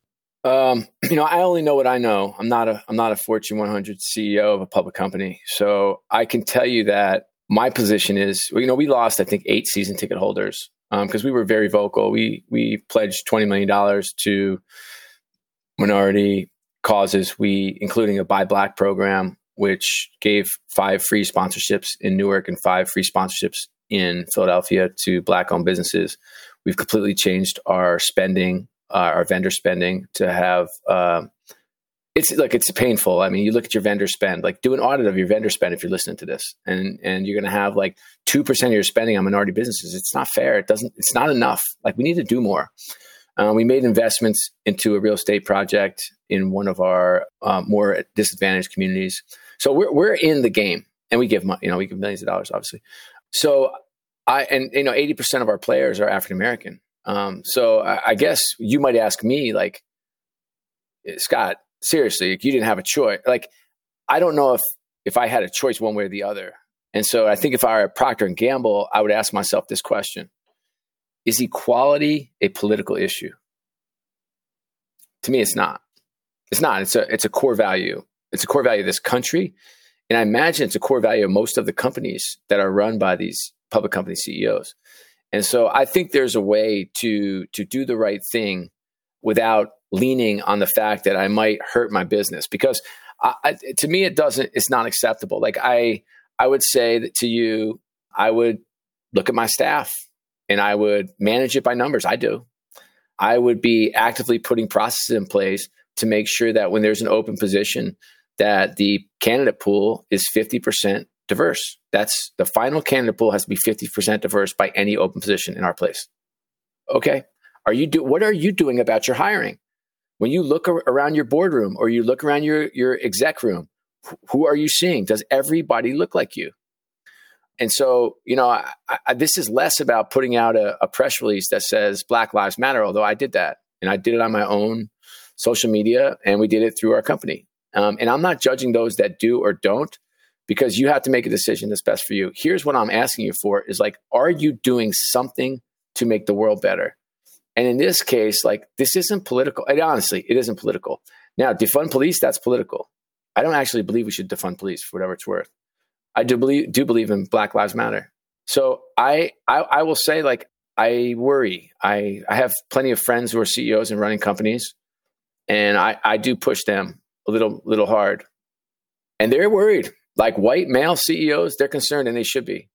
Um, you know, I only know what I know. I'm not a I'm not a Fortune 100 CEO of a public company, so I can tell you that my position is, you know, we lost I think eight season ticket holders because um, we were very vocal. We we pledged 20 million dollars to minority causes. We including a Buy Black program, which gave five free sponsorships in Newark and five free sponsorships in Philadelphia to black owned businesses. We've completely changed our spending uh, our vendor spending to have um, it's like it's painful. I mean, you look at your vendor spend, like do an audit of your vendor spend if you're listening to this, and and you're going to have like two percent of your spending on minority businesses. It's not fair. It doesn't. It's not enough. Like we need to do more. Uh, we made investments into a real estate project in one of our uh, more disadvantaged communities. So we're we're in the game, and we give money. You know, we give millions of dollars, obviously. So I and you know, eighty percent of our players are African American. Um, so I, I, guess you might ask me, like, Scott, seriously, you didn't have a choice. Like, I don't know if if I had a choice one way or the other. And so I think if I were at Procter and Gamble, I would ask myself this question: Is equality a political issue? To me, it's not. It's not. It's a it's a core value. It's a core value of this country. And I imagine it's a core value of most of the companies that are run by these public company CEOs. And so I think there's a way to to do the right thing without leaning on the fact that I might hurt my business because I, I, to me it doesn't it's not acceptable. Like I I would say that to you I would look at my staff and I would manage it by numbers. I do. I would be actively putting processes in place to make sure that when there's an open position that the candidate pool is 50% diverse. That's the final candidate pool has to be 50% diverse by any open position in our place. Okay. Are you do what are you doing about your hiring? When you look ar- around your boardroom or you look around your your exec room, wh- who are you seeing? Does everybody look like you? And so, you know, I, I, this is less about putting out a, a press release that says Black Lives Matter, although I did that and I did it on my own social media and we did it through our company. Um, and I'm not judging those that do or don't because you have to make a decision that's best for you. Here's what I'm asking you for is like, are you doing something to make the world better? And in this case, like, this isn't political. And honestly, it isn't political. Now, defund police, that's political. I don't actually believe we should defund police for whatever it's worth. I do believe, do believe in Black Lives Matter. So I, I, I will say, like, I worry. I, I have plenty of friends who are CEOs and running companies, and I, I do push them a little, little hard. And they're worried like white male CEOs, they're concerned and they should be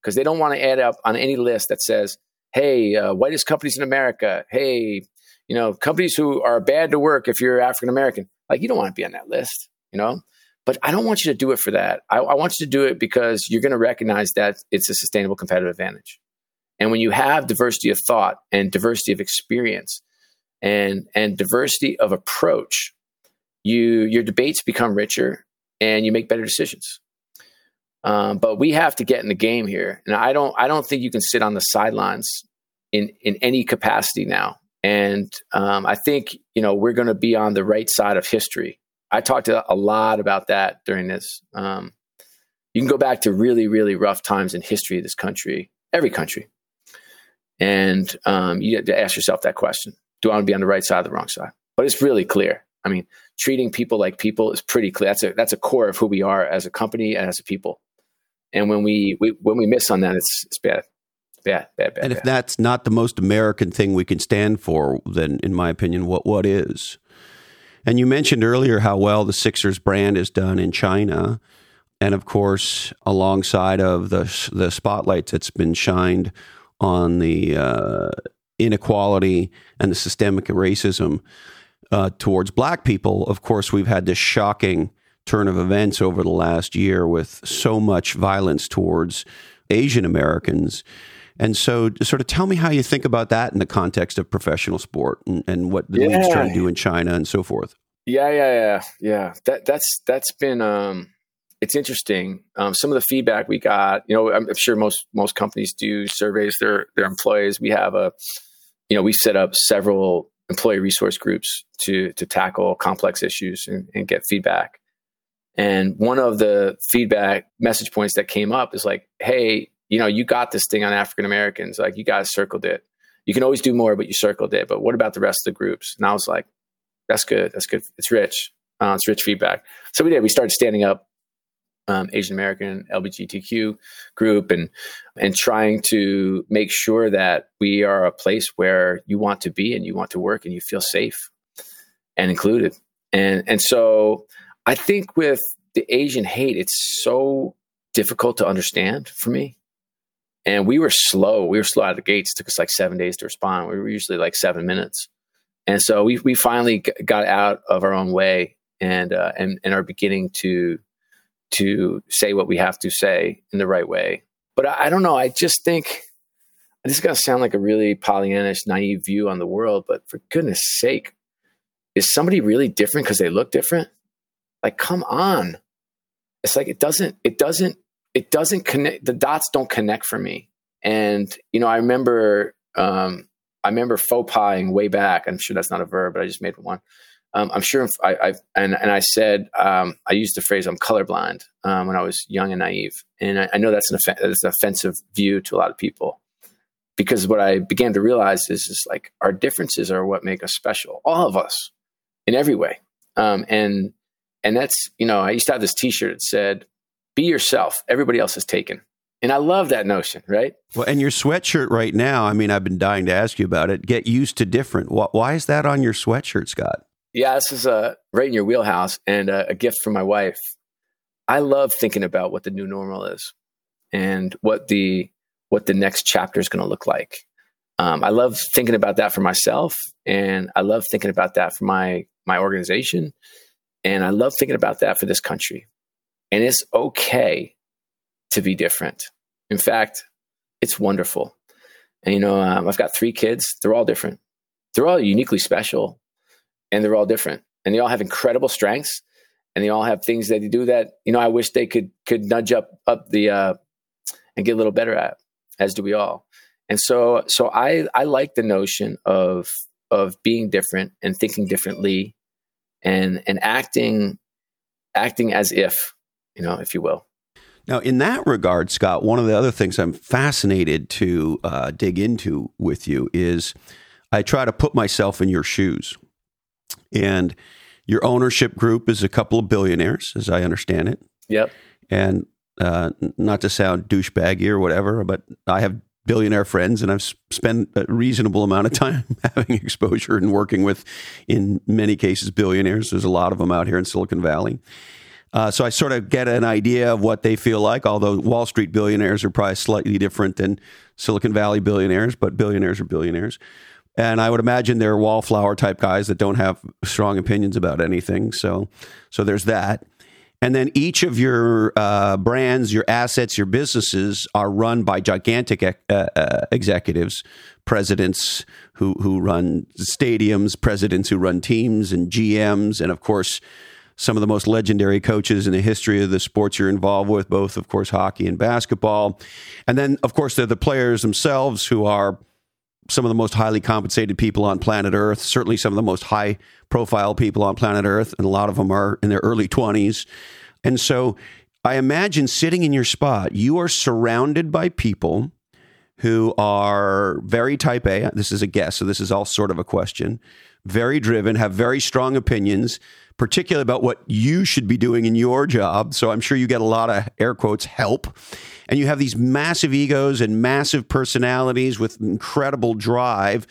because they don't want to add up on any list that says, hey, uh, whitest companies in America. Hey, you know, companies who are bad to work if you're African American. Like, you don't want to be on that list, you know? But I don't want you to do it for that. I, I want you to do it because you're going to recognize that it's a sustainable competitive advantage. And when you have diversity of thought and diversity of experience and, and diversity of approach, you, your debates become richer and you make better decisions. Um, but we have to get in the game here, and I don't. I don't think you can sit on the sidelines in in any capacity now. And um, I think you know we're going to be on the right side of history. I talked a lot about that during this. Um, you can go back to really, really rough times in history of this country, every country, and um, you have to ask yourself that question: Do I want to be on the right side or the wrong side? But it's really clear. I mean, treating people like people is pretty clear. That's a that's a core of who we are as a company and as a people. And when we, we when we miss on that, it's it's bad. Bad, bad, bad. And if bad. that's not the most American thing we can stand for, then in my opinion, what what is? And you mentioned earlier how well the Sixers brand is done in China, and of course, alongside of the the spotlight that's been shined on the uh, inequality and the systemic racism uh, towards black people, of course, we've had this shocking turn of events over the last year with so much violence towards Asian Americans. And so, sort of tell me how you think about that in the context of professional sport and, and what the yeah. league's trying to do in China and so forth. Yeah, yeah, yeah, yeah. That that's that's been um, it's interesting. Um, some of the feedback we got, you know, I'm sure most most companies do surveys their their employees. We have a, you know, we set up several employee resource groups to to tackle complex issues and, and get feedback. And one of the feedback message points that came up is like, hey, you know, you got this thing on African Americans. Like you guys circled it. You can always do more, but you circled it. But what about the rest of the groups? And I was like, that's good. That's good. It's rich. Uh, it's rich feedback. So we did. We started standing up um, Asian American LGBTQ group and and trying to make sure that we are a place where you want to be and you want to work and you feel safe and included. And and so I think with the Asian hate, it's so difficult to understand for me. And we were slow. We were slow out of the gates. It took us like seven days to respond. We were usually like seven minutes. And so we we finally got out of our own way and uh, and and are beginning to to say what we have to say in the right way. But I, I don't know. I just think this is going to sound like a really Pollyannish, naive view on the world. But for goodness sake, is somebody really different because they look different? Like, come on. It's like it doesn't. It doesn't. It doesn't connect. The dots don't connect for me. And you know, I remember. Um, I remember faux pasing way back. I'm sure that's not a verb, but I just made one um, I'm sure I, I and and I said um, I used the phrase I'm colorblind um, when I was young and naive, and I, I know that's an, off- that's an offensive view to a lot of people because what I began to realize is is like our differences are what make us special, all of us, in every way, um, and And that's, you know, I used to have this t shirt that said, be yourself. Everybody else is taken. And I love that notion, right? Well, and your sweatshirt right now, I mean, I've been dying to ask you about it. Get used to different. Why is that on your sweatshirt, Scott? Yeah, this is uh, right in your wheelhouse and uh, a gift from my wife. I love thinking about what the new normal is and what the what the next chapter is going to look like. Um, I love thinking about that for myself, and I love thinking about that for my my organization, and I love thinking about that for this country. And it's okay to be different. In fact, it's wonderful. And you know, um, I've got three kids. They're all different. They're all uniquely special, and they're all different. And they all have incredible strengths, and they all have things that they do that you know I wish they could could nudge up up the uh, and get a little better at. As do we all. And so, so I I like the notion of of being different and thinking differently, and and acting acting as if you know, if you will. Now, in that regard, Scott, one of the other things I'm fascinated to uh, dig into with you is I try to put myself in your shoes. And your ownership group is a couple of billionaires, as I understand it. Yep. And uh, not to sound douchebaggy or whatever, but I have billionaire friends and I've spent a reasonable amount of time having exposure and working with, in many cases, billionaires. There's a lot of them out here in Silicon Valley. Uh, so I sort of get an idea of what they feel like, although Wall Street billionaires are probably slightly different than Silicon Valley billionaires, but billionaires are billionaires. And I would imagine they're wallflower type guys that don't have strong opinions about anything. So, so there's that. And then each of your uh, brands, your assets, your businesses are run by gigantic uh, uh, executives, presidents who who run stadiums, presidents who run teams, and GMs, and of course some of the most legendary coaches in the history of the sports you're involved with, both, of course, hockey and basketball. And then, of course, they're the players themselves who are some of the most highly compensated people on planet Earth, certainly some of the most high profile people on planet Earth, and a lot of them are in their early 20s. And so I imagine sitting in your spot, you are surrounded by people who are very type A. This is a guess, so this is all sort of a question. Very driven, have very strong opinions, particularly about what you should be doing in your job. So I'm sure you get a lot of air quotes help. And you have these massive egos and massive personalities with incredible drive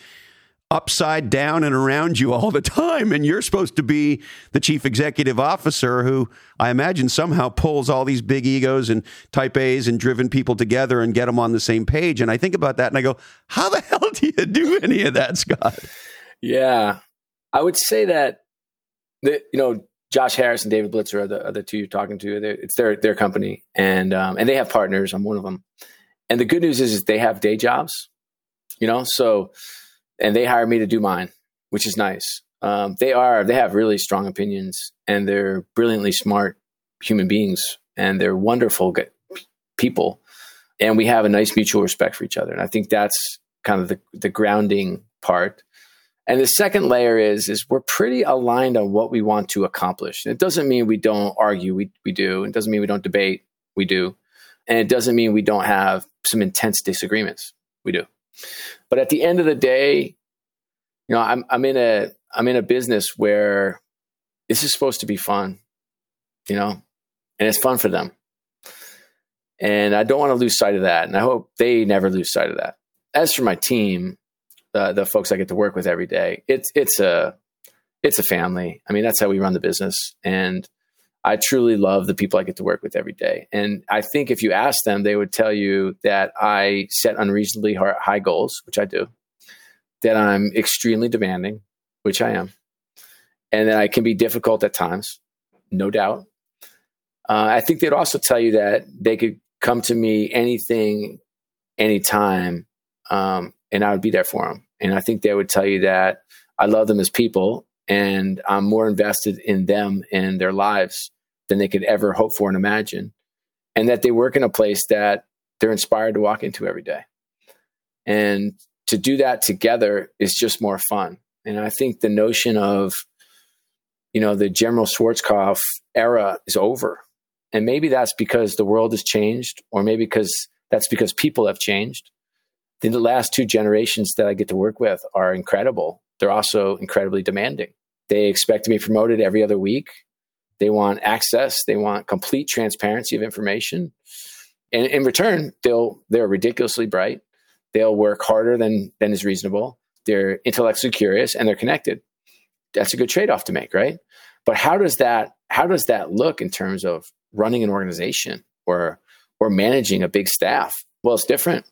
upside down and around you all the time. And you're supposed to be the chief executive officer who I imagine somehow pulls all these big egos and type A's and driven people together and get them on the same page. And I think about that and I go, how the hell do you do any of that, Scott? Yeah. I would say that the, you know, Josh Harris and David Blitzer are the, are the two you're talking to. They're, it's their their company, and um, and they have partners. I'm one of them. And the good news is, is they have day jobs, you know. So, and they hire me to do mine, which is nice. Um, they are they have really strong opinions, and they're brilliantly smart human beings, and they're wonderful people, and we have a nice mutual respect for each other. And I think that's kind of the the grounding part. And the second layer is is we're pretty aligned on what we want to accomplish. it doesn't mean we don't argue, we we do. It doesn't mean we don't debate, we do. And it doesn't mean we don't have some intense disagreements. We do. But at the end of the day, you know, I'm I'm in a I'm in a business where this is supposed to be fun, you know, and it's fun for them. And I don't want to lose sight of that. And I hope they never lose sight of that. As for my team, the the folks I get to work with every day. It's it's a it's a family. I mean, that's how we run the business, and I truly love the people I get to work with every day. And I think if you ask them, they would tell you that I set unreasonably high goals, which I do. That I'm extremely demanding, which I am, and that I can be difficult at times, no doubt. Uh, I think they'd also tell you that they could come to me anything, anytime, um, and I would be there for them. And I think they would tell you that I love them as people and I'm more invested in them and their lives than they could ever hope for and imagine. And that they work in a place that they're inspired to walk into every day. And to do that together is just more fun. And I think the notion of, you know, the General Schwarzkopf era is over. And maybe that's because the world has changed, or maybe because that's because people have changed the last two generations that I get to work with are incredible. They're also incredibly demanding. They expect to be promoted every other week. They want access. They want complete transparency of information. And in return, they'll they're ridiculously bright. They'll work harder than than is reasonable. They're intellectually curious and they're connected. That's a good trade-off to make, right? But how does that how does that look in terms of running an organization or or managing a big staff? Well, it's different.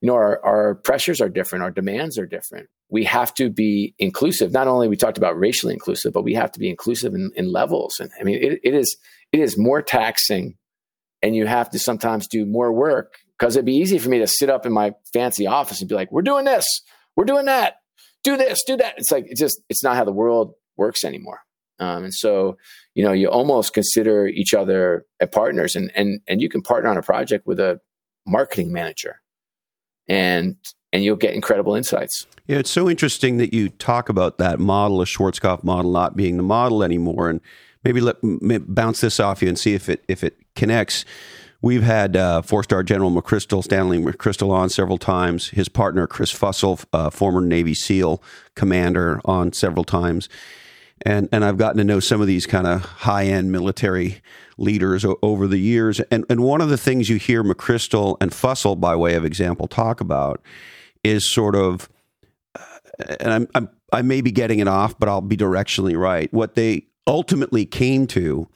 You know, our, our pressures are different, our demands are different. We have to be inclusive. Not only we talked about racially inclusive, but we have to be inclusive in, in levels. And I mean, it, it is it is more taxing, and you have to sometimes do more work because it'd be easy for me to sit up in my fancy office and be like, "We're doing this, we're doing that, do this, do that." It's like it's just it's not how the world works anymore. Um, and so, you know, you almost consider each other partners, and and and you can partner on a project with a marketing manager, and and you'll get incredible insights. Yeah, it's so interesting that you talk about that model, a Schwarzkopf model, not being the model anymore, and maybe let maybe bounce this off you and see if it if it connects. We've had uh, four-star General McChrystal, Stanley McChrystal, on several times. His partner Chris Fussell, uh, former Navy SEAL commander, on several times and and I've gotten to know some of these kind of high end military leaders o- over the years. And and one of the things you hear McChrystal and Fussell, by way of example, talk about is sort of, uh, and I'm, I'm I may be getting it off, but I'll be directionally right. What they ultimately came to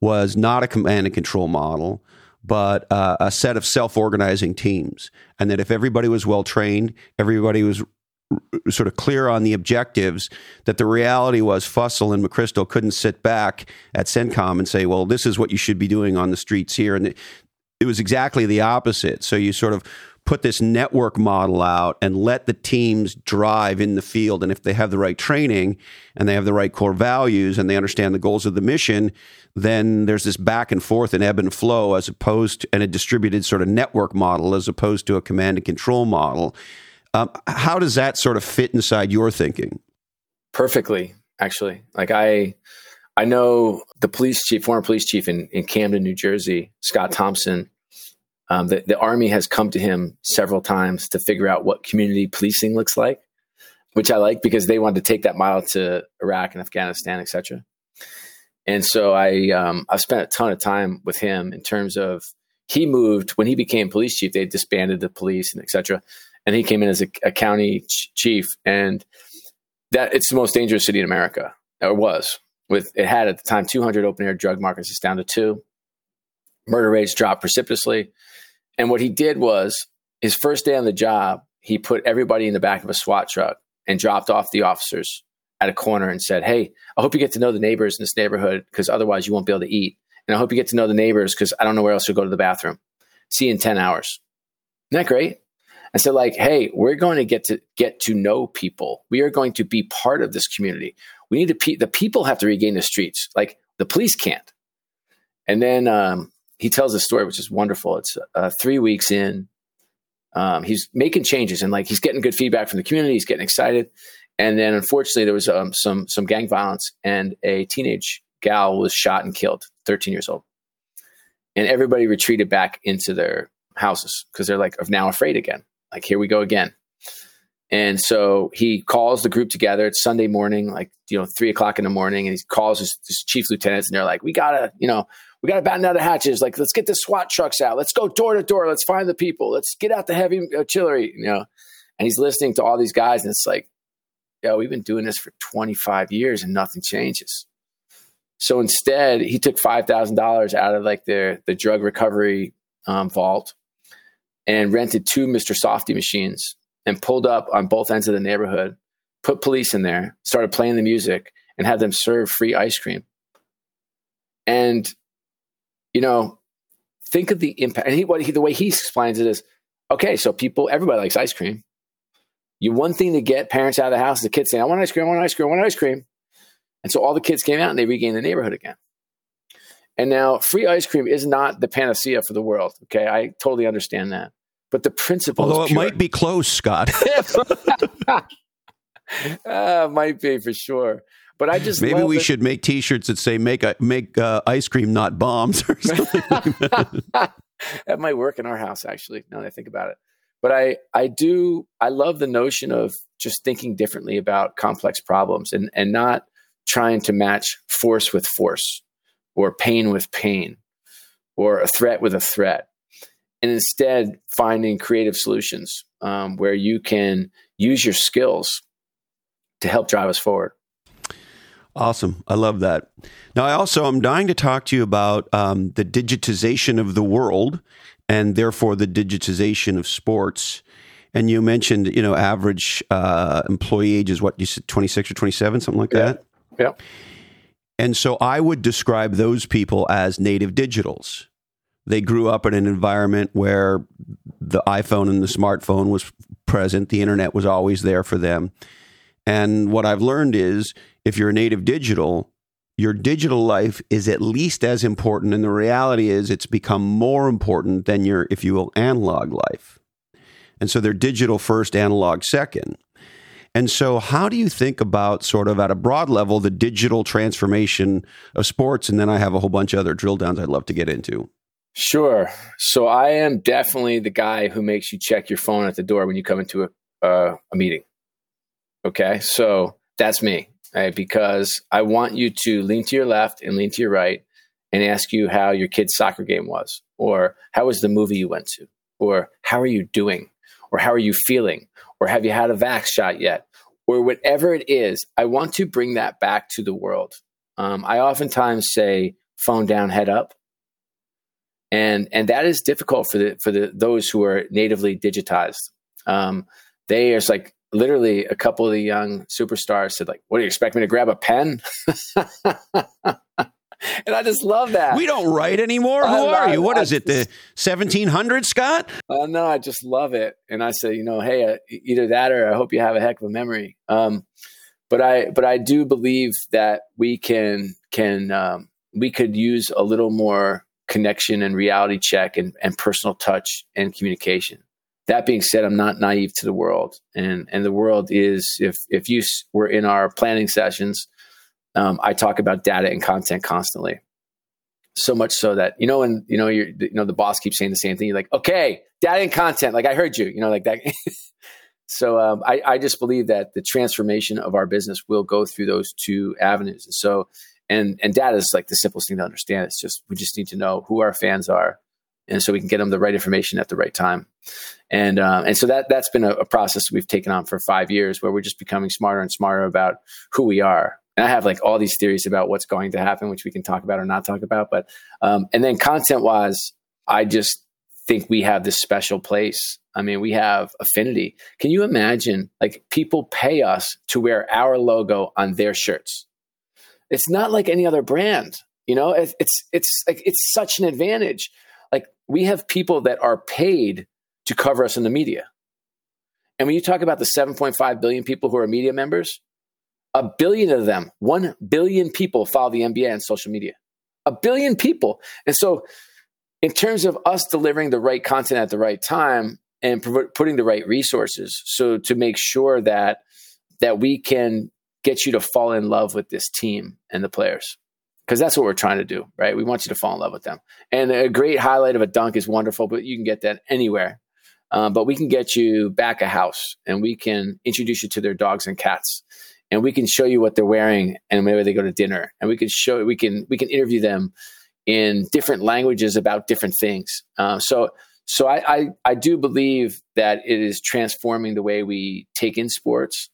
was not a command and control model, but uh, a set of self organizing teams. And that if everybody was well trained, everybody was sort of clear on the objectives that the reality was Fussell and McChrystal couldn't sit back at CENTCOM and say, well, this is what you should be doing on the streets here. And it, it was exactly the opposite. So you sort of put this network model out and let the teams drive in the field. And if they have the right training and they have the right core values and they understand the goals of the mission, then there's this back and forth and ebb and flow as opposed to and a distributed sort of network model as opposed to a command and control model. Um, how does that sort of fit inside your thinking? Perfectly, actually. Like I, I know the police chief, former police chief in, in Camden, New Jersey, Scott Thomson. Um, the, the army has come to him several times to figure out what community policing looks like, which I like because they wanted to take that model to Iraq and Afghanistan, etc. And so I, um, I've spent a ton of time with him in terms of he moved when he became police chief. They disbanded the police and etc and he came in as a, a county ch- chief, and that it's the most dangerous city in America, or was. With it had at the time 200 open air drug markets, it's down to two. Murder rates dropped precipitously, and what he did was his first day on the job, he put everybody in the back of a SWAT truck and dropped off the officers at a corner and said, "Hey, I hope you get to know the neighbors in this neighborhood because otherwise you won't be able to eat, and I hope you get to know the neighbors because I don't know where else to go to the bathroom. See you in 10 hours." Isn't that great? And said like hey we're going to get to get to know people. We are going to be part of this community. We need to pe- the people have to regain the streets. Like the police can't. And then um, he tells a story which is wonderful. It's uh, three weeks in. Um, he's making changes and like he's getting good feedback from the community. He's getting excited. And then unfortunately there was um, some some gang violence and a teenage gal was shot and killed 13 years old. And everybody retreated back into their houses because they're like now afraid again like, here we go again. And so he calls the group together. It's Sunday morning, like, you know, three o'clock in the morning. And he calls his, his chief lieutenants and they're like, we gotta, you know, we gotta batten down the hatches. Like, let's get the SWAT trucks out. Let's go door to door. Let's find the people. Let's get out the heavy artillery, you know. And he's listening to all these guys and it's like, yo, we've been doing this for 25 years and nothing changes. So instead, he took $5,000 out of like their, the drug recovery um, vault and rented two Mr. Softee machines and pulled up on both ends of the neighborhood, put police in there, started playing the music, and had them serve free ice cream. And, you know, think of the impact. And he, what he, the way he explains it is okay, so people, everybody likes ice cream. You one thing to get parents out of the house the kids saying, I want ice cream, I want ice cream, I want ice cream. And so all the kids came out and they regained the neighborhood again. And now, free ice cream is not the panacea for the world. Okay, I totally understand that, but the principle. Although it might be close, Scott. uh, might be for sure. But I just maybe we should make T-shirts that say "Make a, make uh, ice cream, not bombs" or something. that. that might work in our house, actually. Now that I think about it, but I I do I love the notion of just thinking differently about complex problems and and not trying to match force with force or pain with pain or a threat with a threat. And instead, finding creative solutions um, where you can use your skills to help drive us forward. Awesome. I love that. Now, I also am dying to talk to you about um, the digitization of the world and therefore the digitization of sports. And you mentioned, you know, average uh, employee age is what you said, 26 or 27, something like yeah. that? Yeah. And so I would describe those people as native digitals. They grew up in an environment where the iPhone and the smartphone was present, the internet was always there for them. And what I've learned is if you're a native digital, your digital life is at least as important. And the reality is it's become more important than your, if you will, analog life. And so they're digital first, analog second. And so, how do you think about, sort of at a broad level, the digital transformation of sports? And then I have a whole bunch of other drill downs I'd love to get into. Sure. So, I am definitely the guy who makes you check your phone at the door when you come into a, uh, a meeting. Okay. So, that's me right? Because I want you to lean to your left and lean to your right and ask you how your kid's soccer game was, or how was the movie you went to, or how are you doing, or how are you feeling, or have you had a vax shot yet, or whatever it is. I want to bring that back to the world. Um, I oftentimes say phone down, head up. And, and that is difficult for the for the those who are natively digitized. Um, they are like literally a couple of the young superstars said like what do you expect me to grab a pen and i just love that. We don't write anymore who are you? What I, is it the 1700 scott? Uh, no i just love it. And i say you know hey uh, either that or i hope you have a heck of a memory. Um, but i but i do believe that we can can um, we could use a little more connection and reality check and, and personal touch and communication. That being said, I'm not naive to the world, and and the world is if if you were in our planning sessions, um, I talk about data and content constantly. So much so that you know, when you know you know the boss keeps saying the same thing. You're like, okay, data and content. Like I heard you. You know, like that. so um, I I just believe that the transformation of our business will go through those two avenues. And so and and data is like the simplest thing to understand. It's just we just need to know who our fans are and so we can get them the right information at the right time. And uh, and so that that's been a, a, process we've taken on for five years, where we're just becoming smarter and smarter about who we are. And I have like all these theories about what's going to happen, which we can talk about or not talk about. But um, and then content wise, I just think we have this special place. I mean, we have affinity. Can you imagine like people pay us to wear our logo on their shirts? It's not like any other brand. You know, it's it's, it's like it's such an advantage like we have people that are paid to cover us in the media. And when you talk about the 7.5 billion people who are media members, a billion of them, 1 billion people follow the NBA on social media. A billion people. And so, in terms of us delivering the right content at the right time and putting the right resources, so to make sure that that we can get you to fall in love with this team and the players because that's what we're trying to do, right? We want you to fall in love with them. And a great highlight of a dunk is wonderful, but you can get that anywhere. Um, but we can get you back a house and we can introduce you to their dogs and cats and we can show you what they're wearing and whenever they go to dinner. And we can show we can we can interview them in different languages about different things. Uh, so so I, I, I do believe that it is transforming the way we take in sports.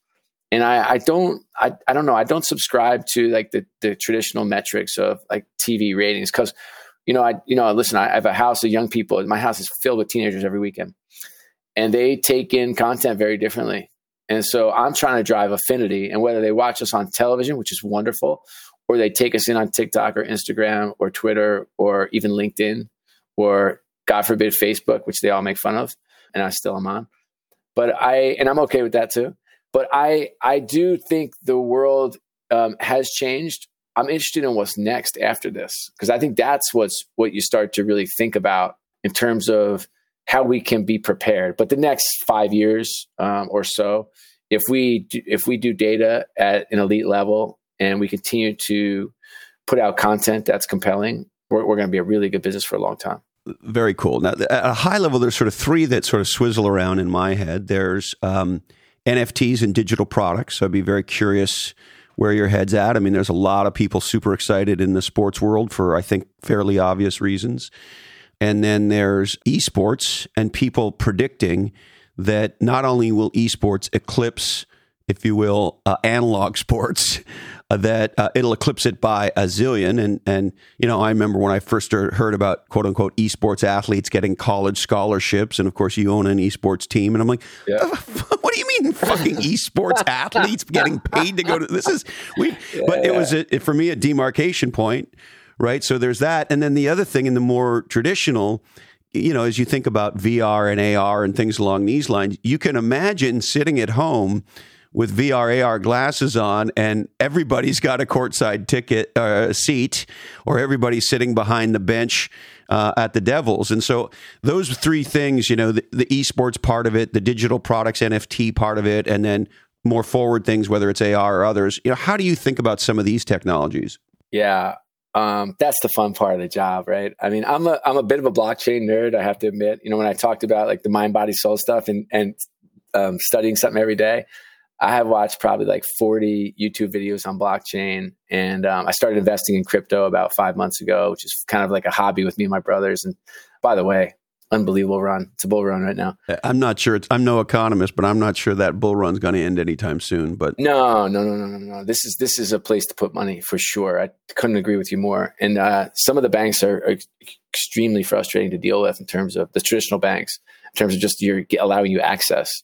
And I, I don't I, I don't know. I don't subscribe to like the, the traditional metrics of like TV ratings because you know I you know listen I have a house of young people. My house is filled with teenagers every weekend. And they take in content very differently and so I'm trying to drive affinity and whether they watch us on television which is wonderful or they take us in on TikTok or Instagram or Twitter or even LinkedIn or God forbid Facebook which they all make fun of and I still am on but I and I'm okay with that too but I I do think the world um, has changed. I'm interested in what's next after this because I think that's what's what you start to really think about in terms of how we can be prepared. But the next five years um, or so, if we do, if we do data at an elite level and we continue to put out content that's compelling, we're, we're going to be a really good business for a long time. Very cool. Now, at a high level, there's sort of three that sort of swizzle around in my head. There's um, NFTs and digital products. So I'd be very curious where your head's at. I mean, there's a lot of people super excited in the sports world for, I think, fairly obvious reasons. And then there's esports and people predicting that not only will esports eclipse, if you will, uh, analog sports, uh, that uh, it'll eclipse it by a zillion. And and you know, I remember when I first heard about quote unquote esports athletes getting college scholarships, and of course, you own an esports team, and I'm like, yeah. what do you mean, fucking esports athletes getting paid to go to this? Is we? Yeah, but it was a, for me a demarcation point, right? So there's that, and then the other thing in the more traditional you know, as you think about VR and AR and things along these lines, you can imagine sitting at home with VR AR glasses on, and everybody's got a courtside ticket uh, seat, or everybody's sitting behind the bench uh, at the Devils. And so those three things, you know, the, the esports part of it, the digital products NFT part of it, and then more forward things, whether it's AR or others. You know, how do you think about some of these technologies? Yeah, um, that's the fun part of the job, right? I mean, I'm a I'm a bit of a blockchain nerd. I have to admit. You know, when I talked about like the mind, body, soul stuff and and um, studying something every day, I have watched probably like 40 YouTube videos on blockchain, and um, I started investing in crypto about five months ago, which is kind of like a hobby with me and my brothers. And by the way, unbelievable run. It's a bull run right now. I'm not sure. I'm no economist, but I'm not sure that bull run's going to end anytime soon. But no, no, no, no, no, no. This is this is a place to put money for sure. I couldn't agree with you more. And uh, some of the banks are, are, extremely frustrating to deal with in terms of the traditional banks, in terms of just your allowing you access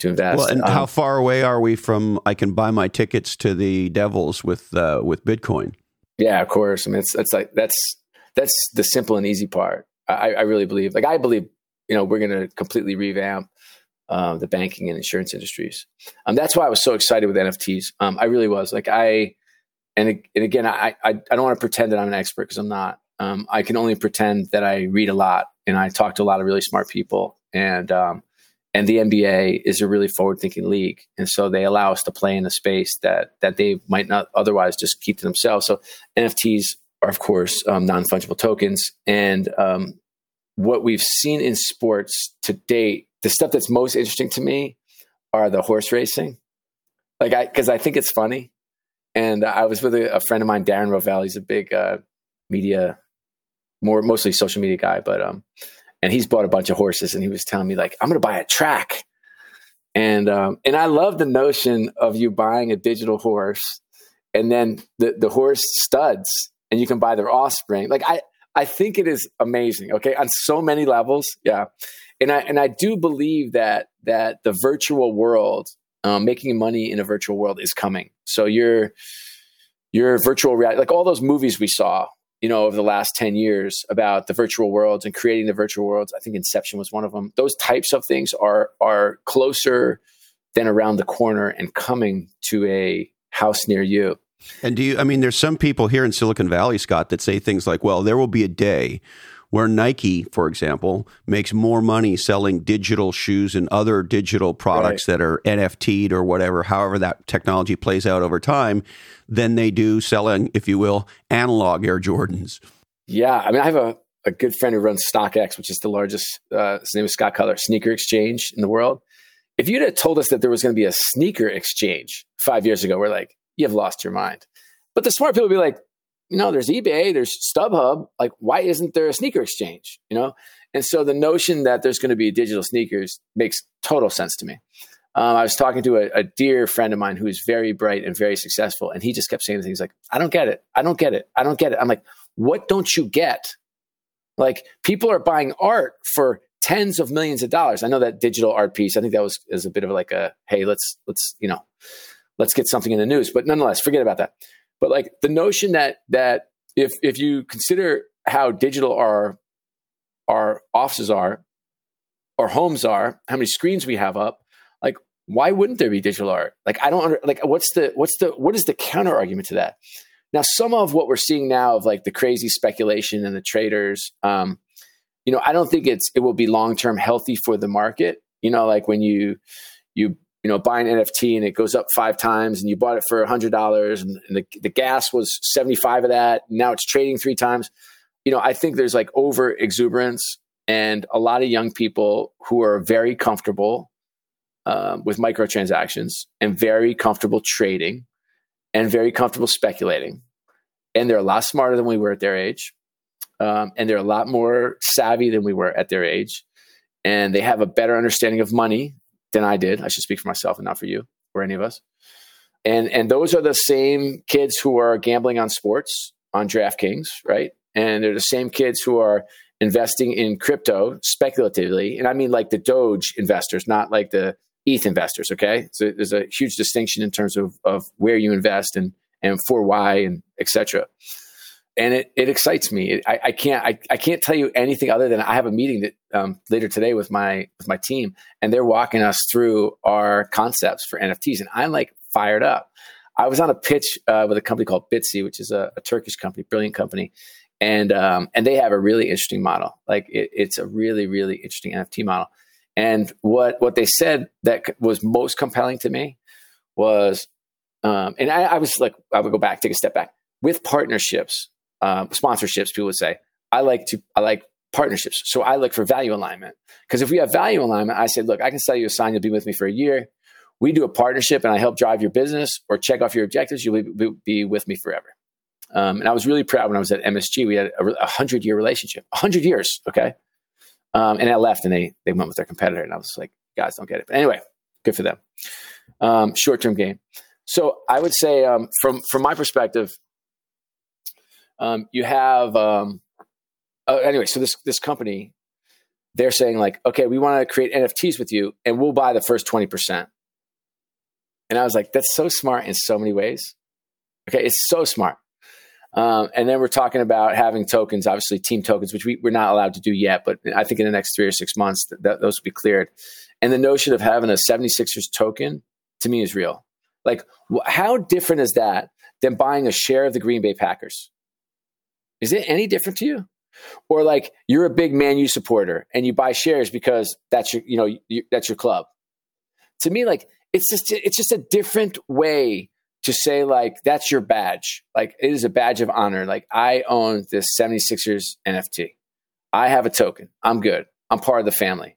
to invest. Well, and um, how far away are we from? I can buy my tickets to the Devils with uh, with Bitcoin. Yeah, of course. I mean, it's it's like that's that's the simple and easy part. I, I really believe. Like I believe, you know, we're going to completely revamp uh, the banking and insurance industries. Um, that's why I was so excited with NFTs. Um, I really was. Like I, and and again, I I, I don't want to pretend that I'm an expert because I'm not. Um, I can only pretend that I read a lot and I talk to a lot of really smart people. And um, and the NBA is a really forward-thinking league, and so they allow us to play in a space that that they might not otherwise just keep to themselves. So NFTs are, of course, um, non-fungible tokens, and um, what we've seen in sports to date, the stuff that's most interesting to me are the horse racing. Like, I because I think it's funny, and I was with a, a friend of mine, Darren Rovell. He's a big uh, media, more mostly social media guy, but um, and he's bought a bunch of horses and he was telling me like i'm going to buy a track and um, and i love the notion of you buying a digital horse and then the, the horse studs and you can buy their offspring like i i think it is amazing okay on so many levels yeah and i and i do believe that that the virtual world um, making money in a virtual world is coming so your your virtual reality like all those movies we saw you know, over the last 10 years about the virtual worlds and creating the virtual worlds. I think Inception was one of them. Those types of things are are closer than around the corner and coming to a house near you. And do you I mean there's some people here in Silicon Valley, Scott, that say things like, well, there will be a day where Nike, for example, makes more money selling digital shoes and other digital products right. that are NFT'd or whatever, however that technology plays out over time, than they do selling, if you will, analog Air Jordans. Yeah. I mean, I have a, a good friend who runs StockX, which is the largest, uh, his name is Scott Cutler, sneaker exchange in the world. If you'd have told us that there was going to be a sneaker exchange five years ago, we're like, you've lost your mind. But the smart people be like, you know, there's eBay, there's StubHub. Like, why isn't there a sneaker exchange? You know, and so the notion that there's going to be digital sneakers makes total sense to me. Um, I was talking to a, a, dear friend of mine who is very bright and very successful, and he just kept saying things like, "I don't get it. I don't get it. I don't get it." I'm like, "What don't you get?" Like, people are buying art for tens of millions of dollars. I know that digital art piece. I think that was is a bit of like a, "Hey, let's let's you know, let's get something in the news." But nonetheless, forget about that. But like the notion that that if if you consider how digital our our offices are, our homes are, how many screens we have up, like why wouldn't there be digital art? Like I don't under, like what's the what's the what is the counter argument to that? Now some of what we're seeing now of like the crazy speculation and the traders, um, you know, I don't think it's it will be long term healthy for the market. You know, like when you you you know, buy an NFT and it goes up five times and you bought it for a hundred dollars and, the, the gas was 75 of that. now it's trading three times. You know, I think there's like over exuberance and a lot of young people who are very comfortable um, with microtransactions and very comfortable trading and very comfortable speculating. And they're a lot smarter than we were at their age. Um, and they're a lot more savvy than we were at their age. And they have a better understanding of money than I did. I should speak for myself and not for you or any of us. And and those are the same kids who are gambling on sports on DraftKings, right? And they're the same kids who are investing in crypto speculatively. And I mean like the Doge investors, not like the ETH investors. Okay. So there's a huge distinction in terms of, of where you invest and, and for why and etc. And it, it excites me. I, I can't I, I can't tell you anything other than I have a meeting that um, later today with my with my team, and they're walking us through our concepts for NFTs, and I'm like fired up. I was on a pitch uh, with a company called Bitci, which is a, a Turkish company, brilliant company, and um, and they have a really interesting model. Like it, it's a really really interesting NFT model. And what what they said that was most compelling to me was, um, and I, I, was like, I would go back, take a step back with partnerships, uh, sponsorships. People would say, I like to, I like partnerships. So I look for value alignment because if we have value alignment, I say, look, I can sell you a sign, you'll be with me for a year. We do a partnership, and I help drive your business or check off your objectives. You'll be, be with me forever. Um, and I was really proud when I was at MSG. We had a hundred year relationship, hundred years. Okay. Um, and I left and they, they went with their competitor. And I was like, guys don't get it. But anyway, good for them. Um, short term gain. So I would say, um, from, from my perspective, um, you have, um, uh, anyway, so this, this company, they're saying like, okay, we want to create NFTs with you and we'll buy the first 20%. And I was like, that's so smart in so many ways. Okay. It's so smart. Um, and then we're talking about having tokens, obviously team tokens, which we, we're not allowed to do yet, but I think in the next three or six months, th- th- those will be cleared. And the notion of having a 76ers token to me is real. Like, wh- how different is that than buying a share of the Green Bay Packers? Is it any different to you? Or like you're a big Man U supporter and you buy shares because that's your, you know, you, that's your club. To me, like it's just it's just a different way to say like that's your badge. Like it is a badge of honor. Like i own this 76ers nft i have a token. I'm good. I'm part of the family.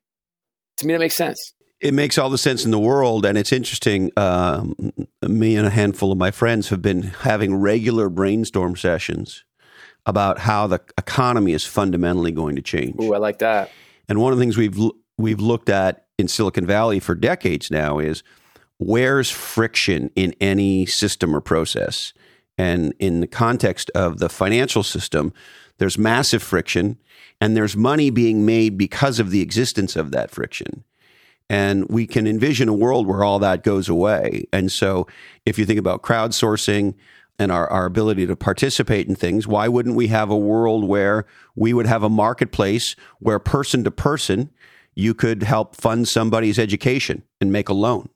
To me that makes sense. It makes all the sense in the world and it's interesting um, me and a handful of my friends have been having regular brainstorm sessions about how the economy is fundamentally going to change Ooh, i like that and one of the things we've we've looked at in silicon valley for decades now is where's friction in any system or process? And in the context of the financial system, there's massive friction and there's money being made because of the existence of that friction. And we can envision a world where all that goes away. And so if you think about crowdsourcing and our, our ability to participate in things, why wouldn't we have a world where we would have a marketplace where person to person you could help fund somebody's education and make a loan?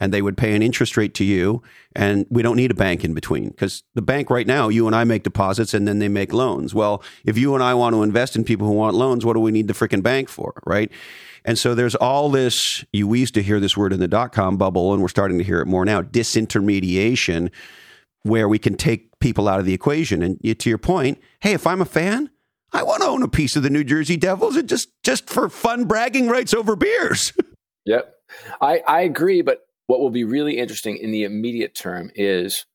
and they would pay an interest rate to you. And we don't need a bank in between because the bank right now, you and I make deposits and then they make loans. Well, if you and I want to invest in people who want loans, what do we need the freaking bank for? Right. And so there's all this, you used to hear this word in the dot com bubble, and we're starting to hear it more now disintermediation, where we can take people out of the equation. And to your point, hey, if I'm a fan, I want to own a piece of the New Jersey Devils and just just for fun bragging rights over beers. yep. I, I agree, but what will be really interesting in the immediate term is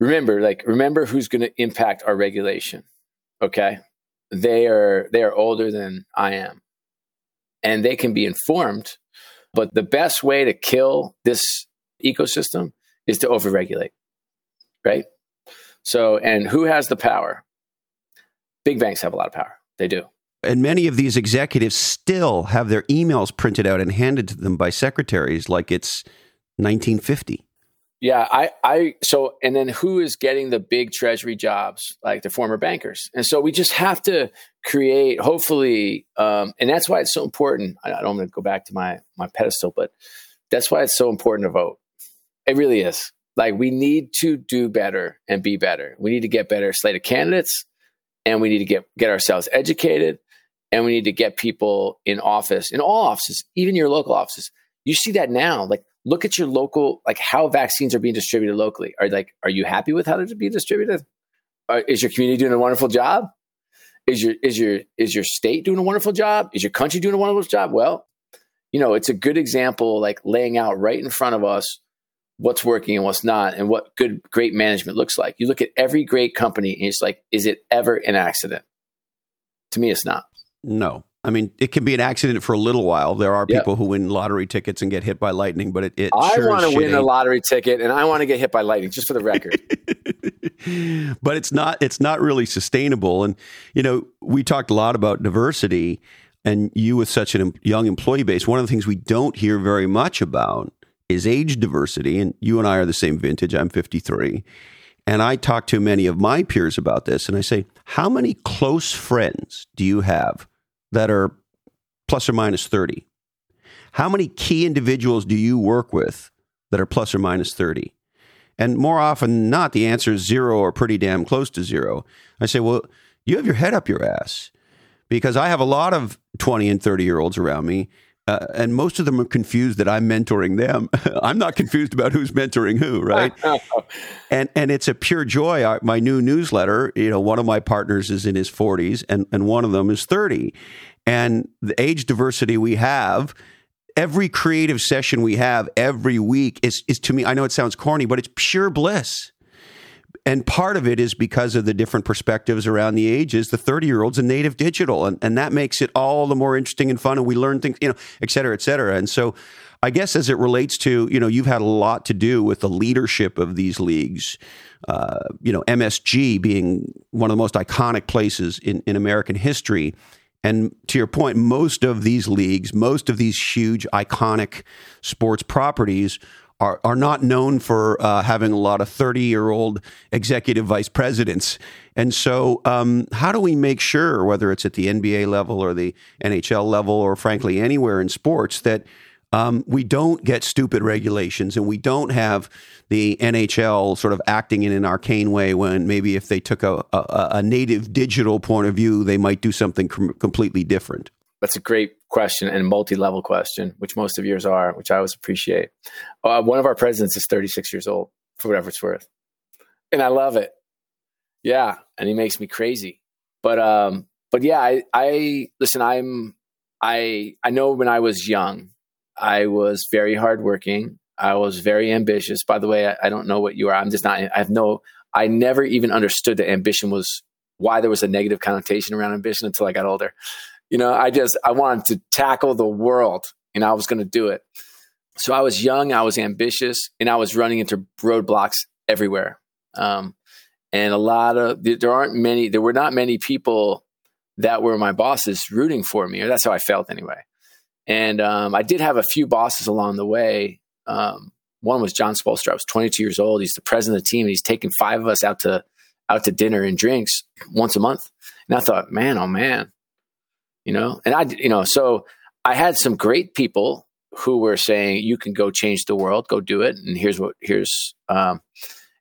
remember like remember who's going to impact our regulation okay they are they are older than i am and they can be informed but the best way to kill this ecosystem is to overregulate right so and who has the power big banks have a lot of power they do and many of these executives still have their emails printed out and handed to them by secretaries like it's 1950. Yeah, I, I, so, and then who is getting the big treasury jobs, like the former bankers? And so we just have to create, hopefully, um, and that's why it's so important. I, I don't want to go back to my, my pedestal, but that's why it's so important to vote. It really is. Like we need to do better and be better. We need to get better slate of candidates and we need to get, get ourselves educated and we need to get people in office in all offices even your local offices. You see that now. Like look at your local like how vaccines are being distributed locally. Are like are you happy with how they're being distributed? Are, is your community doing a wonderful job? Is your is your is your state doing a wonderful job? Is your country doing a wonderful job? Well you know it's a good example like laying out right in front of us what's working and what's not and what good great management looks like. You look at every great company and it's like, is it ever an accident? To me, it's not. No. I mean, it can be an accident for a little while. There are people yep. who win lottery tickets and get hit by lightning, but it. it I sure want to win a lottery ticket, and I want to get hit by lightning, just for the record. but it's not. It's not really sustainable. And you know, we talked a lot about diversity, and you with such a young employee base. One of the things we don't hear very much about is age diversity. And you and I are the same vintage. I'm 53. And I talk to many of my peers about this, and I say, How many close friends do you have that are plus or minus 30? How many key individuals do you work with that are plus or minus 30? And more often than not, the answer is zero or pretty damn close to zero. I say, Well, you have your head up your ass because I have a lot of 20 and 30 year olds around me uh, and most of them are confused that I'm mentoring them. I'm not confused about who's mentoring who, right? and and it's a pure joy. I, my new newsletter, you know, one of my partners is in his 40s, and and one of them is 30, and the age diversity we have. Every creative session we have every week is, is to me. I know it sounds corny, but it's pure bliss and part of it is because of the different perspectives around the ages. The 30 year old's a native digital, and, and that makes it all the more interesting and fun. And we learn things, you know, et cetera, et cetera. And so I guess as it relates to, you know, you've had a lot to do with the leadership of these leagues. Uh, you know, MSG being one of the most iconic places in, in American history. And to your point, most of these leagues, most of these huge, iconic sports properties are, are not known for uh, having a lot of 30 year old executive vice presidents. And so, um, how do we make sure, whether it's at the NBA level or the NHL level, or frankly anywhere in sports, that um, we don't get stupid regulations and we don't have the NHL sort of acting in an arcane way when maybe if they took a, a, a native digital point of view, they might do something com- completely different? That's a great question and multi-level question, which most of yours are, which I always appreciate. Uh, one of our presidents is 36 years old, for whatever it's worth, and I love it. Yeah, and he makes me crazy. But um, but yeah, I, I listen. I'm I I know when I was young, I was very hardworking. I was very ambitious. By the way, I, I don't know what you are. I'm just not. I have no. I never even understood that ambition was why there was a negative connotation around ambition until I got older. You know, I just I wanted to tackle the world and I was going to do it. So I was young, I was ambitious, and I was running into roadblocks everywhere. Um, and a lot of there aren't many, there were not many people that were my bosses rooting for me, or that's how I felt anyway. And um, I did have a few bosses along the way. Um, one was Jon Spoelstra. I was 22 years old. He's the president of the team. And he's taking five of us out to out to dinner and drinks once a month. And I thought, man, oh man, you know, and I, you know, so I had some great people who were saying, you can go change the world, go do it. And here's what, here's, um,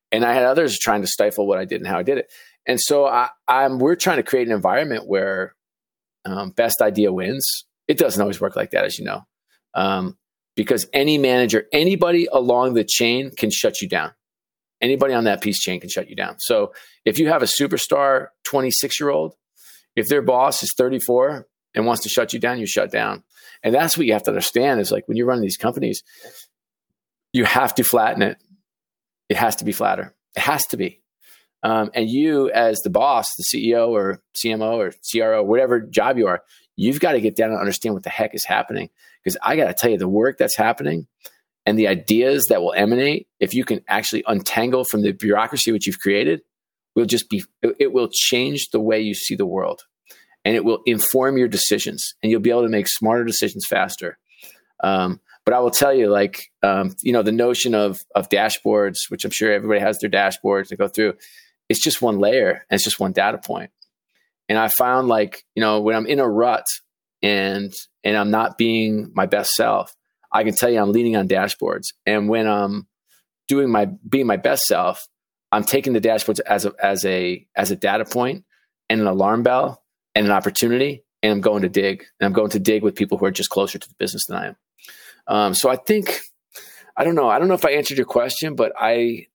and I had others trying to stifle what I did and how I did it. And so I, am we're trying to create an environment where um, best idea wins. It doesn't always work like that, as you know, um, because any manager, anybody along the chain can shut you down. Anybody on that piece chain can shut you down. So if you have a superstar 26 year old, if their boss is 34 and wants to shut you down, you shut down. And that's what you have to understand is like when you're running these companies, you have to flatten it. It has to be flatter. It has to be. Um, and you, as the boss, the CEO or CMO or CRO, whatever job you are, you've got to get down and understand what the heck is happening. Because I got to tell you, the work that's happening and the ideas that will emanate, if you can actually untangle from the bureaucracy which you've created, will just be, it will change the way you see the world and it will inform your decisions and you'll be able to make smarter decisions faster. Um, but I will tell you, like, um, you know, the notion of, of dashboards, which I'm sure everybody has their dashboards to go through, it's just one layer and it's just one data point. And I found like, you know, when I'm in a rut and, and I'm not being my best self, I can tell you I'm leaning on dashboards. And when I'm doing my, being my best self, I'm taking the dashboards as a, as a, as a data point and an alarm bell and an opportunity, and I'm going to dig. And I'm going to dig with people who are just closer to the business than I am. Um, so I think I don't know. I don't know if I answered your question, but I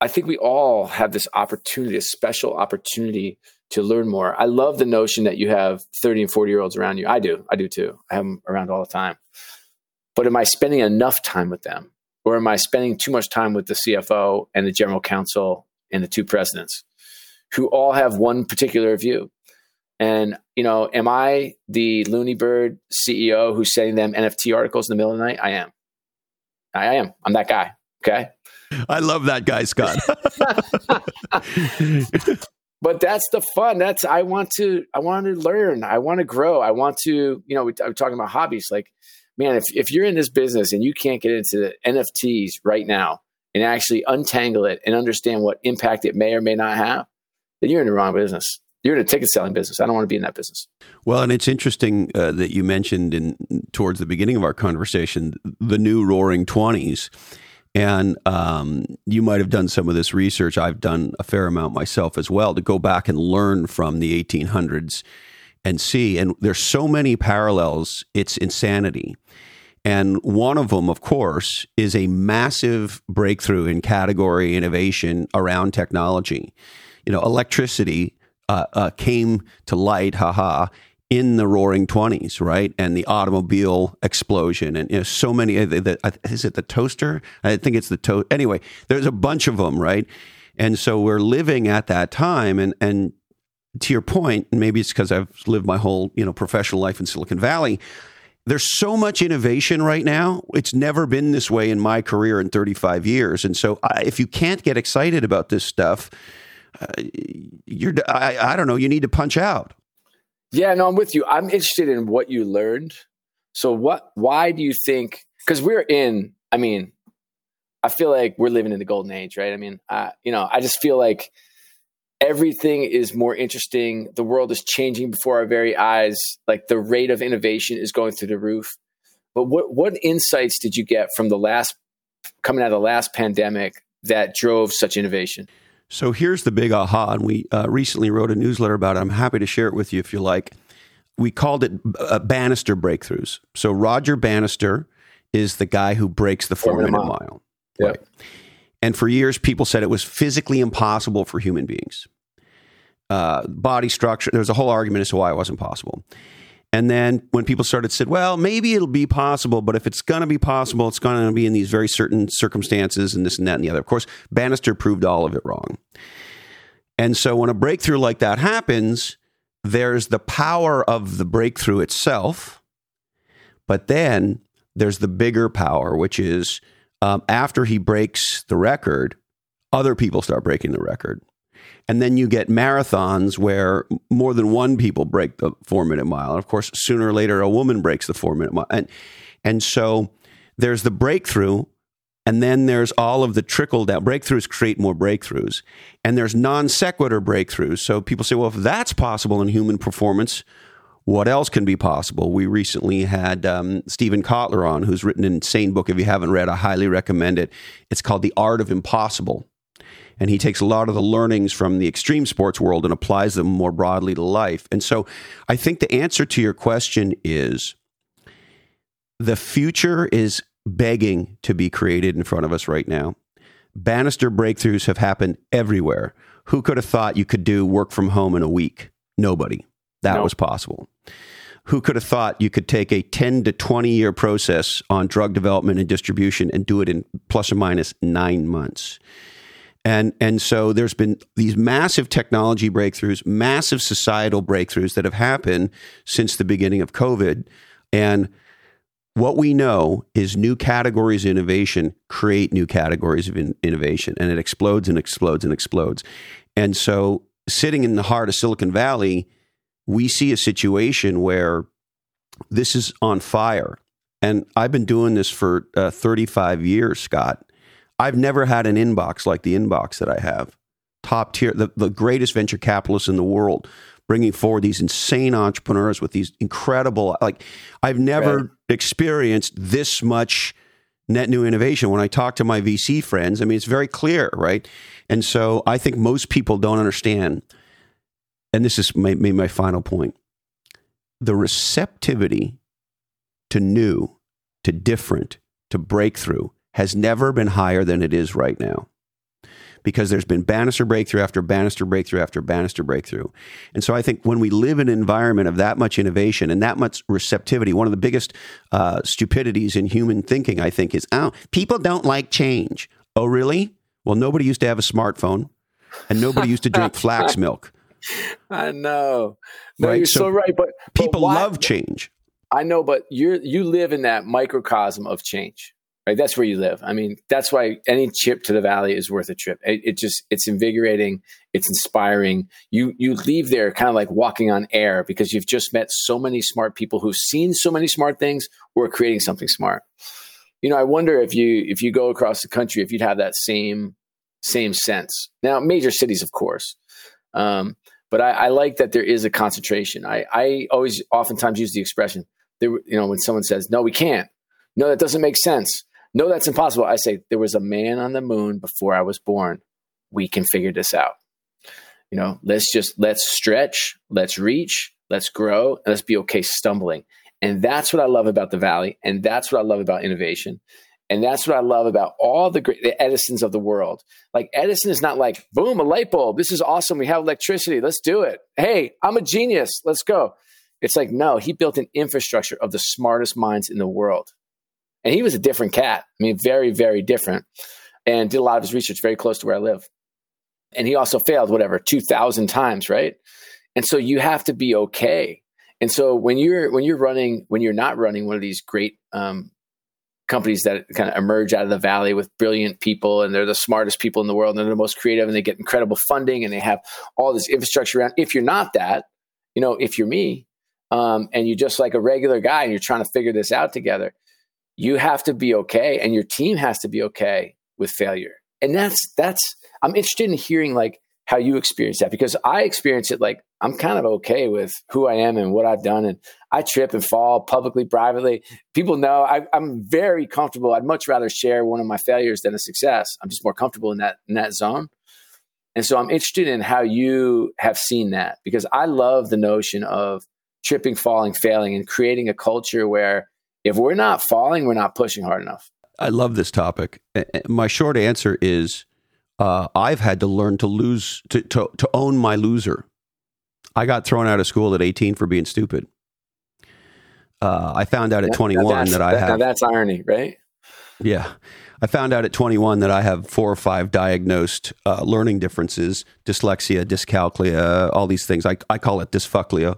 I think we all have this opportunity, a special opportunity to learn more. I love the notion that you have 30 and 40 year olds around you. I do. I do too. I have them around all the time. But am I spending enough time with them? or am I spending too much time with the CFO and the general counsel and the two presidents who all have one particular view? And, you know, am I the loony bird CEO who's sending them NFT articles in the middle of the night? I am. I am. I'm that guy. Okay. I love that guy, Scott. but that's the fun. That's I want to I want to learn. I want to grow. I want to, you know, we, I'm talking about hobbies. Like, man, if if you're in this business and you can't get into the NFTs right now and actually untangle it and understand what impact it may or may not have, then you're in the wrong business. You're in a ticket selling business. I don't want to be in that business. Well, and it's interesting uh, that you mentioned in towards the beginning of our conversation the new Roaring Twenties and um, you might have done some of this research. I've done a fair amount myself as well to go back and learn from the 1800s and see. And there's so many parallels, it's insanity. And one of them, of course, is a massive breakthrough in category innovation around technology. You know, electricity uh, uh, came to light, haha, in the roaring 20s, right? And the automobile explosion and you know, so many, uh, the, the, is it the toaster? I think it's the toast. Anyway, there's a bunch of them, right? And so we're living at that time. And, and to your point, maybe it's because I've lived my whole, you know, professional life in Silicon Valley. There's so much innovation right now. It's never been this way in my career in 35 years. And so I, if you can't get excited about this stuff, you're, I, I don't know, you need to punch out. Yeah, no, I'm with you. I'm interested in what you learned. So what why do you think cuz we're in I mean I feel like we're living in the golden age, right? I mean, you know, I just feel like everything is more interesting. The world is changing before our very eyes. Like the rate of innovation is going through the roof. But what what insights did you get from the last coming out of the last pandemic that drove such innovation? So here's the big aha, and we uh, recently wrote a newsletter about it. I'm happy to share it with you if you like. We called it uh, Bannister breakthroughs. So Roger Bannister is the guy who breaks the four minute mile. mile. Yep. Right. And for years, people said it was physically impossible for human beings. Uh, body structure, there was a whole argument as to why it wasn't possible. And then when people started said, well, maybe it'll be possible, but if it's going to be possible, it's going to be in these very certain circumstances and this and that and the other. Of course, Bannister proved all of it wrong. And so when a breakthrough like that happens, there's the power of the breakthrough itself, but then there's the bigger power, which is um, after he breaks the record, other people start breaking the record. And then you get marathons where more than one people break the four minute mile. And of course, sooner or later, a woman breaks the four minute mile. And, and so there's the breakthrough. And then there's all of the trickle down. Breakthroughs create more breakthroughs. And there's non sequitur breakthroughs. So people say, well, if that's possible in human performance, what else can be possible? We recently had um, Steven Kotler on, who's written an insane book. If you haven't read, I highly recommend it. It's called The Art of Impossible and he takes a lot of the learnings from the extreme sports world and applies them more broadly to life. And so I think the answer to your question is the future is begging to be created in front of us right now. Bannister breakthroughs have happened everywhere. Who could have thought you could do work from home in a week? Nobody. That was possible. Who could have thought you could take a 10 to 20 year process on drug development and distribution and do it in plus or minus nine months? And, and so there's been these massive technology breakthroughs, massive societal breakthroughs that have happened since the beginning of COVID. And what we know is new categories of innovation create new categories of in- innovation, and it explodes and explodes and explodes. And so, sitting in the heart of Silicon Valley, we see a situation where this is on fire. And I've been doing this for uh, 35 years, Scott. I've never had an inbox like the inbox that I have. Top tier, the, the greatest venture capitalists in the world, bringing forward these insane entrepreneurs with these incredible, like, I've never right. experienced this much net new innovation. When I talk to my VC friends, I mean, it's very clear, right? And so I think most people don't understand, and this is maybe my final point the receptivity to new, to different, to breakthrough has never been higher than it is right now. because there's been Bannister breakthrough after Bannister breakthrough after Bannister breakthrough. And so I think when we live in an environment of that much innovation and that much receptivity, one of the biggest uh, stupidities in human thinking, I think, is oh, people don't like change. Oh, really? Well, nobody used to have a smartphone and nobody used to drink flax milk. I know. No, right? you're so, so, right. But, people love change. I know, but you you live in that microcosm of change. Right? That's where you live. I mean, that's why any trip to the valley is worth a trip. It, it just it's invigorating, it's inspiring. You you leave there kind of like walking on air because you've just met so many smart people who've seen so many smart things or creating something smart. You know, I wonder if you if you go across the country if you'd have that same same sense. Now, major cities, of course, um, but I, I, like that there is a concentration. I, I always oftentimes use the expression there. You know, when someone says, "No, we can't," no, that doesn't make sense no, that's impossible. I say, there was a man on the moon before I was born. We can figure this out. You know, let's just, let's stretch, let's reach, let's grow, and let's be okay stumbling. And that's what I love about the Valley. And that's what I love about innovation. And that's what I love about all the great the Edisons of the world. Like Edison is not like, boom, a light bulb. This is awesome. We have electricity. Let's do it. Hey, I'm a genius. Let's go. It's like, no, he built an infrastructure of the smartest minds in the world. And he was a different cat. I mean, very, very different. And did a lot of his research very close to where I live. And he also failed, whatever, 2,000 times, right? And so you have to be okay. And so when you're when you're running when you're not running one of these great um, companies that kind of emerge out of the valley with brilliant people and they're the smartest people in the world and they're the most creative and they get incredible funding and they have all this infrastructure around. If you're not that, you know, if you're me um, and you're just like a regular guy and you're trying to figure this out together, you have to be okay and your team has to be okay with failure. And that's that's I'm interested in hearing like how you experience that because I experience it like I'm kind of okay with who I am and what I've done. And I trip and fall publicly, privately. People know I, am very comfortable. I'd much rather share one of my failures than a success. I'm just more comfortable in that in that zone. And so I'm interested in how you have seen that because I love the notion of tripping, falling, failing, and creating a culture where if we're not falling, we're not pushing hard enough. I love this topic. My short answer is uh, I've had to learn to lose, to, to, to own my loser. I got thrown out of school at 18 for being stupid. Uh, I found out at 21 that I have. that's irony, right? Yeah. I found out at 21 that I have four or five diagnosed uh, learning differences dyslexia, dyscalculia, all these things. I, I call it dysfucklia.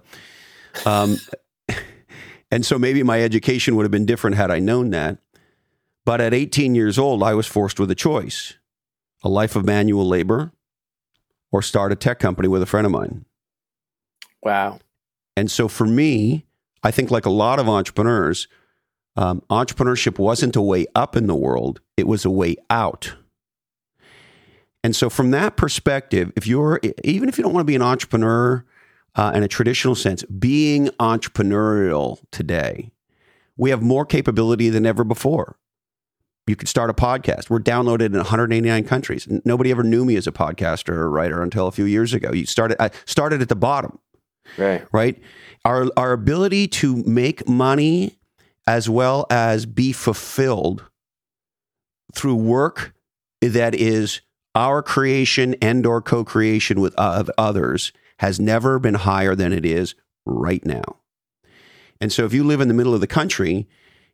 Um, and so maybe my education would have been different had I known that. But at 18 years old, I was forced with a choice a life of manual labor or start a tech company with a friend of mine. Wow. And so for me, I think like a lot of entrepreneurs, um, entrepreneurship wasn't a way up in the world, it was a way out. And so, from that perspective, if you're, even if you don't want to be an entrepreneur, uh, in a traditional sense, being entrepreneurial today, we have more capability than ever before. You could start a podcast. We're downloaded in 189 countries. Nobody ever knew me as a podcaster or writer until a few years ago. You started I started at the bottom. Right. Right? Our our ability to make money as well as be fulfilled through work that is our creation and or co-creation with others has never been higher than it is right now. And so if you live in the middle of the country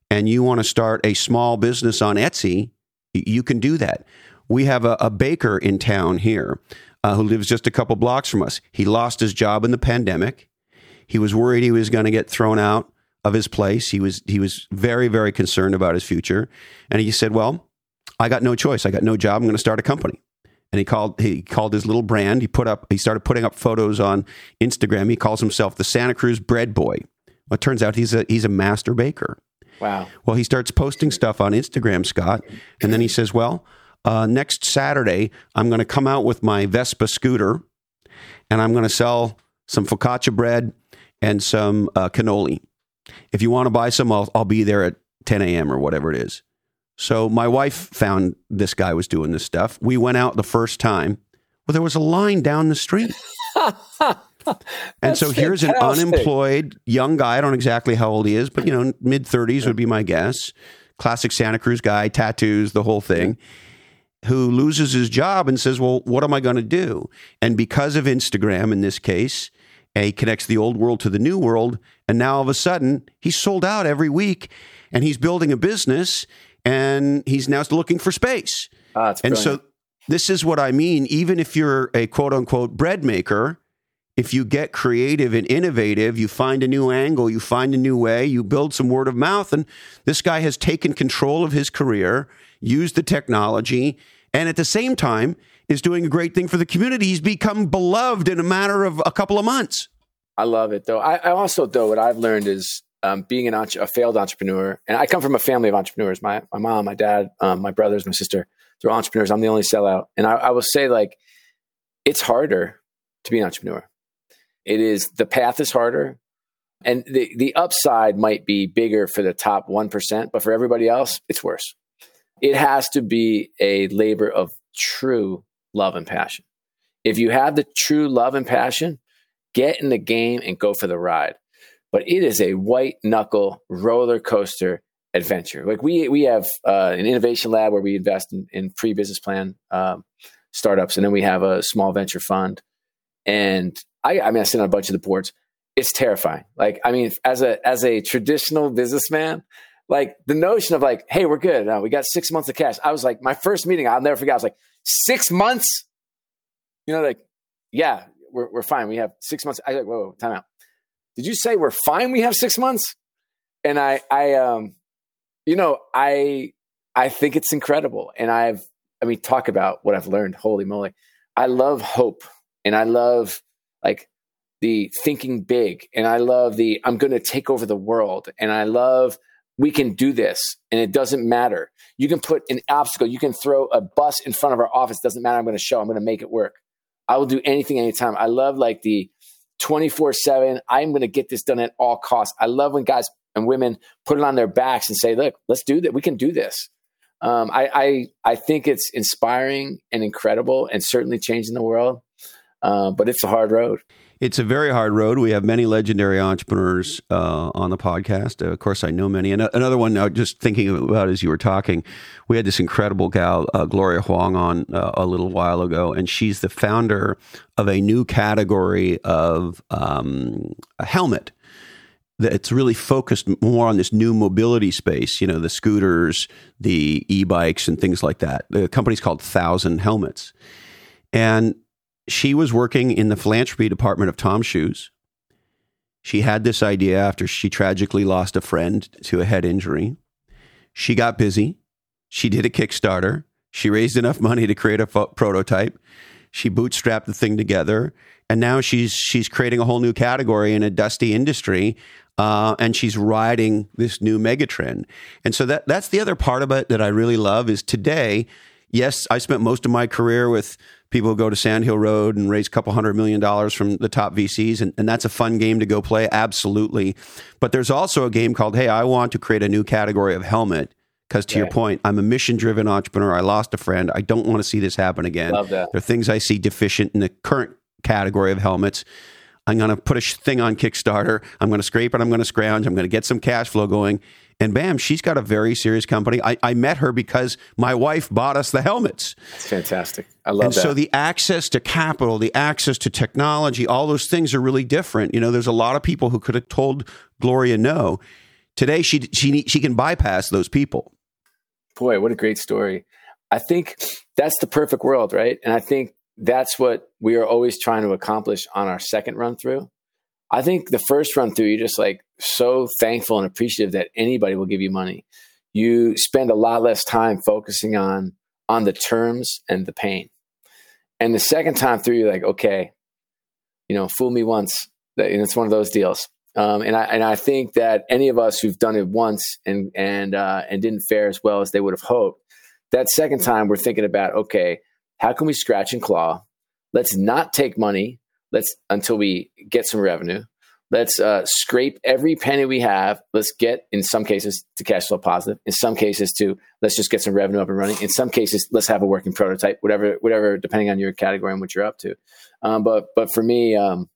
and you want to start a small business on Etsy, you can do that. We have a, a baker in town here uh, who lives just a couple blocks from us. He lost his job in the pandemic. He was worried he was going to get thrown out of his place. He was he was very very concerned about his future, and he said, "Well, I got no choice. I got no job. I'm going to start a company." And he called he called his little brand. He put up he started putting up photos on Instagram. He calls himself the Santa Cruz Bread Boy. Well, it turns out he's a he's a master baker. Wow. Well, he starts posting stuff on Instagram, Scott, and then he says, "Well, uh, next Saturday I'm going to come out with my Vespa scooter, and I'm going to sell some focaccia bread and some uh, cannoli. If you want to buy some, I'll, I'll be there at 10 a.m. or whatever it is." So my wife found this guy was doing this stuff. We went out the first time. Well, there was a line down the street. and so here's fantastic. an unemployed young guy. I don't know exactly how old he is, but you know, mid 30s would be my guess. Classic Santa Cruz guy, tattoos, the whole thing. who loses his job and says, Well, what am I going to do? And because of Instagram in this case, he connects the old world to the new world. And now all of a sudden, he's sold out every week and he's building a business and he's now looking for space. Ah, and so this is what I mean. Even if you're a quote unquote bread maker, if you get creative and innovative, you find a new angle, you find a new way, you build some word of mouth. And this guy has taken control of his career, used the technology, and at the same time is doing a great thing for the community. He's become beloved in a matter of a couple of months. I love it, though. I, I also, though, what I've learned is um, being an, a failed entrepreneur, and I come from a family of entrepreneurs. My my mom, my dad, um, my brothers, my sister, they're entrepreneurs. I'm the only sellout, and I, I will say, like, it's harder to be an entrepreneur. It is the path is harder, and the the upside might be bigger for the top one percent, but for everybody else, it's worse. It has to be a labor of true love and passion. If you have the true love and passion, get in the game and go for the ride but it is a white knuckle roller coaster adventure. Like we we have uh, an innovation lab where we invest in, in pre business plan um, startups, and then we have a small venture fund. And I, I mean, I sit on a bunch of the boards. It's terrifying. Like, I mean, as a as a traditional businessman, like the notion of like, hey, we're good. Now we got six months of cash. I was like, my first meeting, I'll never forget. I was like, six months. You know, like, yeah, we're we're fine. We have six months. I was like, whoa, whoa, time out did you say we're fine? We have six months? And I, I, um, you know, I, I think it's incredible. And I've, I mean, talk about what I've learned. Holy moly. I love hope and I love like the thinking big and I love the, I'm going to take over the world. And I love, we can do this and it doesn't matter. You can put an obstacle, you can throw a bus in front of our office. Doesn't matter. I'm going to show, I'm going to make it work. I will do anything, anytime. I love like the, 24 7. I'm going to get this done at all costs. I love when guys and women put it on their backs and say, look, let's do that. We can do this. Um, I, I, I think it's inspiring and incredible and certainly changing the world. Uh, but it's a hard road. It's a very hard road. We have many legendary entrepreneurs uh, on the podcast. Uh, of course, I know many. And another one, now just thinking about as you were talking, we had this incredible gal, uh, Gloria Hwang, on uh, a little while ago, and she's the founder of a new category of um, a helmet that's really focused more on this new mobility space, you know, the scooters, the e bikes, and things like that. The company's called Thousand Helmets. And she was working in the philanthropy department of TOMS Shoes. She had this idea after she tragically lost a friend to a head injury. She got busy. She did a Kickstarter. She raised enough money to create a fo- prototype. She bootstrapped the thing together, and now she's she's creating a whole new category in a dusty industry, uh, and she's riding this new megatrend. And so that that's the other part of it that I really love is today. Yes, I spent most of my career with people go to Sand Hill Road and raise a couple hundred million dollars from the top VCs, and, and that's a fun game to go play, absolutely. But there's also a game called, hey, I want to create a new category of helmet. Because to your point, I'm a mission driven entrepreneur. I lost a friend. I don't want to see this happen again. Love that. There are things I see deficient in the current category of helmets. I'm going to put a thing on Kickstarter. I'm going to scrape it. I'm going to scrounge. I'm going to get some cash flow going. And bam, she's got a very serious company. I, I met her because my wife bought us the helmets. That's fantastic. I love and that. so the access to capital, the access to technology, all those things are really different. You know, there's a lot of people who could have told Gloria no. Today, she she she can bypass those people. Boy, what a great story! I think that's the perfect world, right? And I think that's what we are always trying to accomplish on our second run through. I think the first run through, you're just like so thankful and appreciative that anybody will give you money. You spend a lot less time focusing on on the terms and the pain. And the second time through, you're like, okay, you know, fool me once. And it's one of those deals. Um, and I and I think that any of us who've done it once and and uh, and didn't fare as well as they would have hoped, that second time we're thinking about, okay, how can we scratch and claw? Let's not take money Let's until we get some revenue. Let's uh, scrape every penny we have. Let's get, in some cases, to cash flow positive. In some cases, to let's just get some revenue up and running. In some cases, let's have a working prototype. Whatever, whatever, depending on your category and what you're up to. Um, but, but for me, um,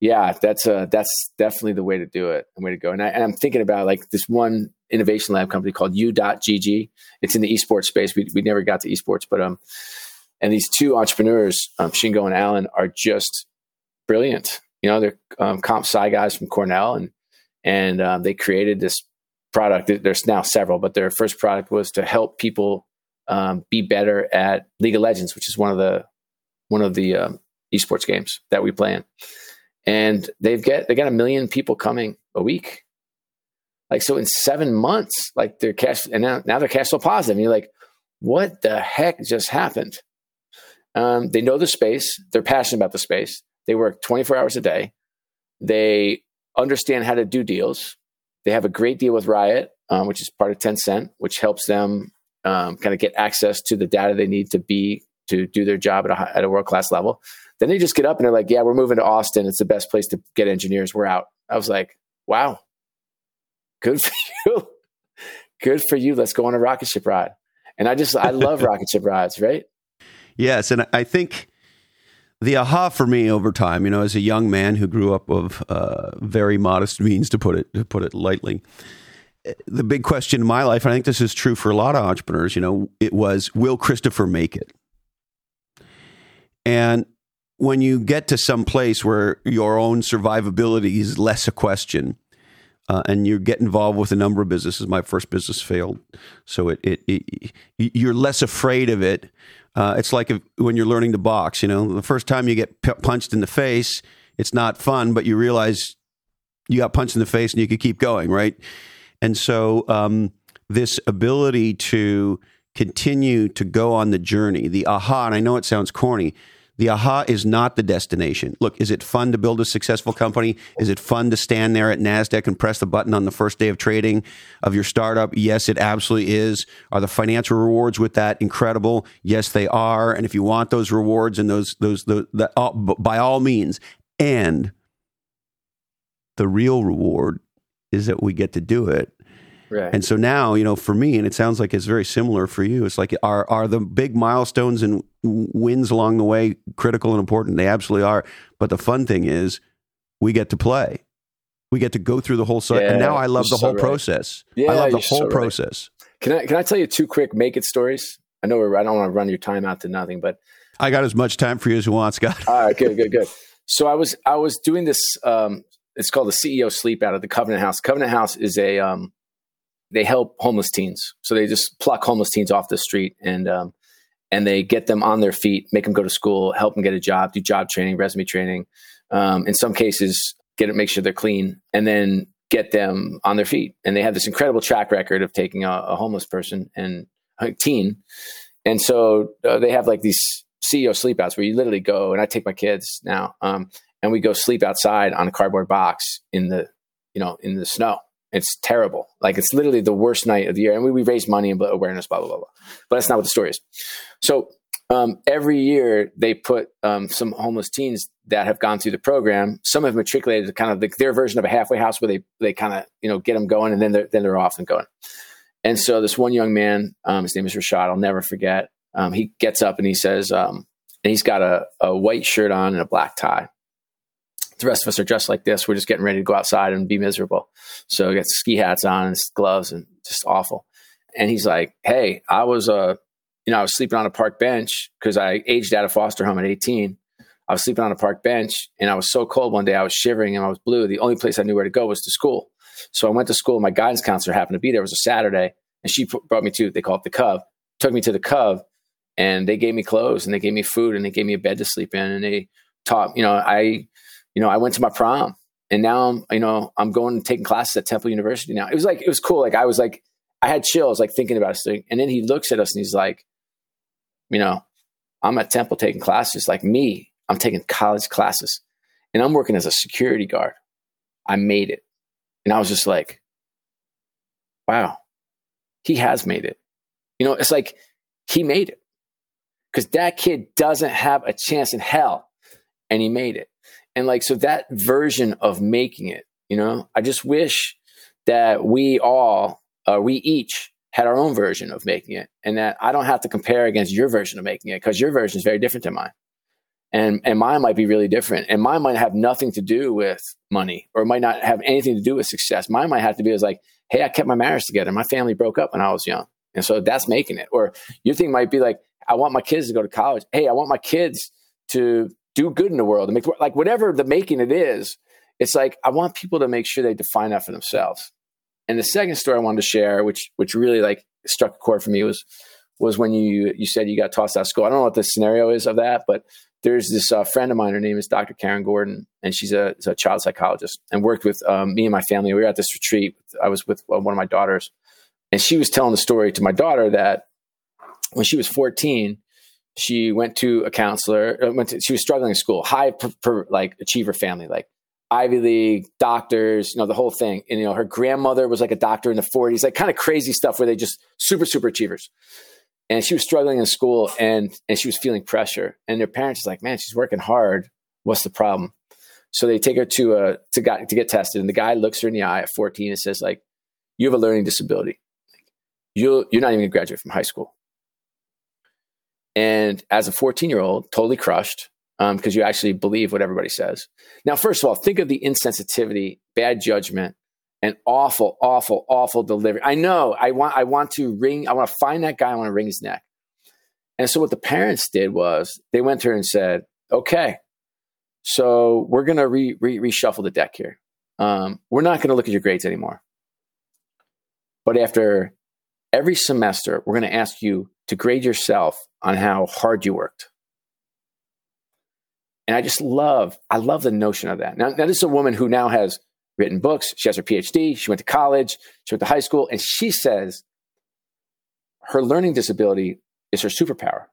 yeah, that's uh, that's definitely the way to do it, the way to go. And, I, and I'm thinking about like this one innovation lab company called U.GG. It's in the esports space. We, we never got to esports, but um, and these two entrepreneurs, um, Shingo and Alan, are just brilliant. You know, they're um, comp sci guys from Cornell, and and uh, they created this product. There's now several, but their first product was to help people um, be better at League of Legends, which is one of the one of the um, esports games that we play in. And they've get they got a million people coming a week. Like so, in seven months, like they're cash and now now they're cash flow positive. And you're like, what the heck just happened? Um, they know the space. They're passionate about the space. They work 24 hours a day. They understand how to do deals. They have a great deal with Riot, um, which is part of Tencent, which helps them um, kind of get access to the data they need to be to do their job at a, at a world class level. Then they just get up and they're like, "Yeah, we're moving to Austin. It's the best place to get engineers. We're out." I was like, "Wow, good for you, good for you. Let's go on a rocket ship ride." And I just I love rocket ship rides, right? Yes, and I think the aha for me over time, you know, as a young man who grew up of uh, very modest means, to put it to put it lightly, the big question in my life, and I think this is true for a lot of entrepreneurs, you know, it was, will Christopher make it? And when you get to some place where your own survivability is less a question, uh, and you get involved with a number of businesses. My first business failed, so it, it, it you're less afraid of it uh, it's like if, when you're learning to box. You know, the first time you get p- punched in the face, it's not fun, but you realize you got punched in the face and you could keep going, right? And so um, this ability to continue to go on the journey, the aha, and I know it sounds corny, the aha is not the destination. Look, is it fun to build a successful company? Is it fun to stand there at NASDAQ and press the button on the first day of trading of your startup? Yes, it absolutely is. Are the financial rewards with that incredible? Yes, they are. And if you want those rewards and those, those, the, uh, by all means, and the real reward is that we get to do it Right. And so now, you know, for me, and it sounds like it's very similar for you. It's like are are the big milestones and wins along the way critical and important? They absolutely are. But the fun thing is, we get to play. We get to go through the whole cycle. Yeah, and now I love the so whole right. process. Yeah, I love the whole so process. Right. Can I can I tell you two quick make it stories? I know we're, I don't want to run your time out to nothing, but I got as much time for you as you want, Scott. All right, good, good, good. So I was I was doing this. Um, it's called the CEO Sleep Out at the Covenant House. Covenant House is a um, they help homeless teens. So they just pluck homeless teens off the street and um, and they get them on their feet, make them go to school, help them get a job, do job training, resume training. Um, in some cases, get it, make sure they're clean, and then get them on their feet. And they have this incredible track record of taking a, a homeless person and a teen. And so uh, they have like these CEO sleepouts where you literally go, and I take my kids now, um, and we go sleep outside on a cardboard box in the, you know, in the snow it's terrible. Like it's literally the worst night of the year. And we, we raise money and awareness, blah, blah, blah, blah. But that's not what the story is. So um, every year they put um, some homeless teens that have gone through the program. Some have matriculated to kind of the, their version of a halfway house where they, they kind of, you know, get them going and then they're, then they're off and going. And so this one young man, um, his name is Rashad, I'll never forget. Um, he gets up and he says, um, and he's got a, a white shirt on and a black tie the rest of us are dressed like this. We're just getting ready to go outside and be miserable. So we got ski hats on and gloves and just awful. And he's like, Hey, I was, uh, you know, I was sleeping on a park bench because I aged out of foster home at 18. I was sleeping on a park bench and I was so cold one day, I was shivering and I was blue. The only place I knew where to go was to school. So I went to school. My guidance counselor happened to be there. It was a Saturday and she brought me to, they call it the Cove, took me to the Cove and they gave me clothes and they gave me food and they gave me a bed to sleep in and they taught, you know, I, you know, I went to my prom and now I'm, you know, I'm going and taking classes at Temple University now. It was like, it was cool. Like I was like, I had chills, like thinking about it. And then he looks at us and he's like, you know, I'm at Temple taking classes like me. I'm taking college classes and I'm working as a security guard. I made it. And I was just like, wow, he has made it. You know, it's like he made it because that kid doesn't have a chance in hell and he made it. And like, so that version of making it, you know, I just wish that we all, uh, we each had our own version of making it and that I don't have to compare against your version of making it because your version is very different than mine. and and mine might be really different and mine might have nothing to do with money or might not have anything to do with success. Mine might have to be as like hey i kept my marriage together. My family broke up when i was young. And so that's making it. Or your thing might be like i want my kids to go to college. Hey i want my kids to do good in the world and make like whatever the making it is it's like i want people to make sure they define that for themselves and the second story i wanted to share which which really like struck a chord for me was was when you you said you got tossed out of school i don't know what the scenario is of that but there's this uh, friend of mine. Her name is Dr. Karen Gordon, and she's a, a child psychologist and worked with um, me and my family. We were at this retreat. I was with uh, one of my daughters, and she was telling the story to my daughter that when she was 14, she went to a counselor. Uh, went to, she was struggling in school, high per, per, like achiever family, like Ivy League doctors, you know, the whole thing. And you know, her grandmother was like a doctor in the 40s, like kind of crazy stuff where they just super super achievers. And she was struggling in school and and she was feeling pressure. And their parents is like man she's working hard. What's the problem? So they take her to a to, to get tested. And the guy looks her in the eye at 14 and says like you have a learning disability. You you're not even going to graduate from high school and as a 14 year old totally crushed because um, you actually believe what everybody says now first of all think of the insensitivity bad judgment and awful, awful, awful delivery. I know. I want. I want to ring. I want to find that guy. I want to wring his neck. And so what the parents did was they went to her and said, "Okay, so we're going to re, re, reshuffle the deck here. Um, we're not going to look at your grades anymore. But after every semester, we're going to ask you to grade yourself on how hard you worked." And I just love, I love the notion of that. Now, now this is a woman who now has written books. She has her PhD. She went to college. She went to high school. And she says her learning disability is her superpower.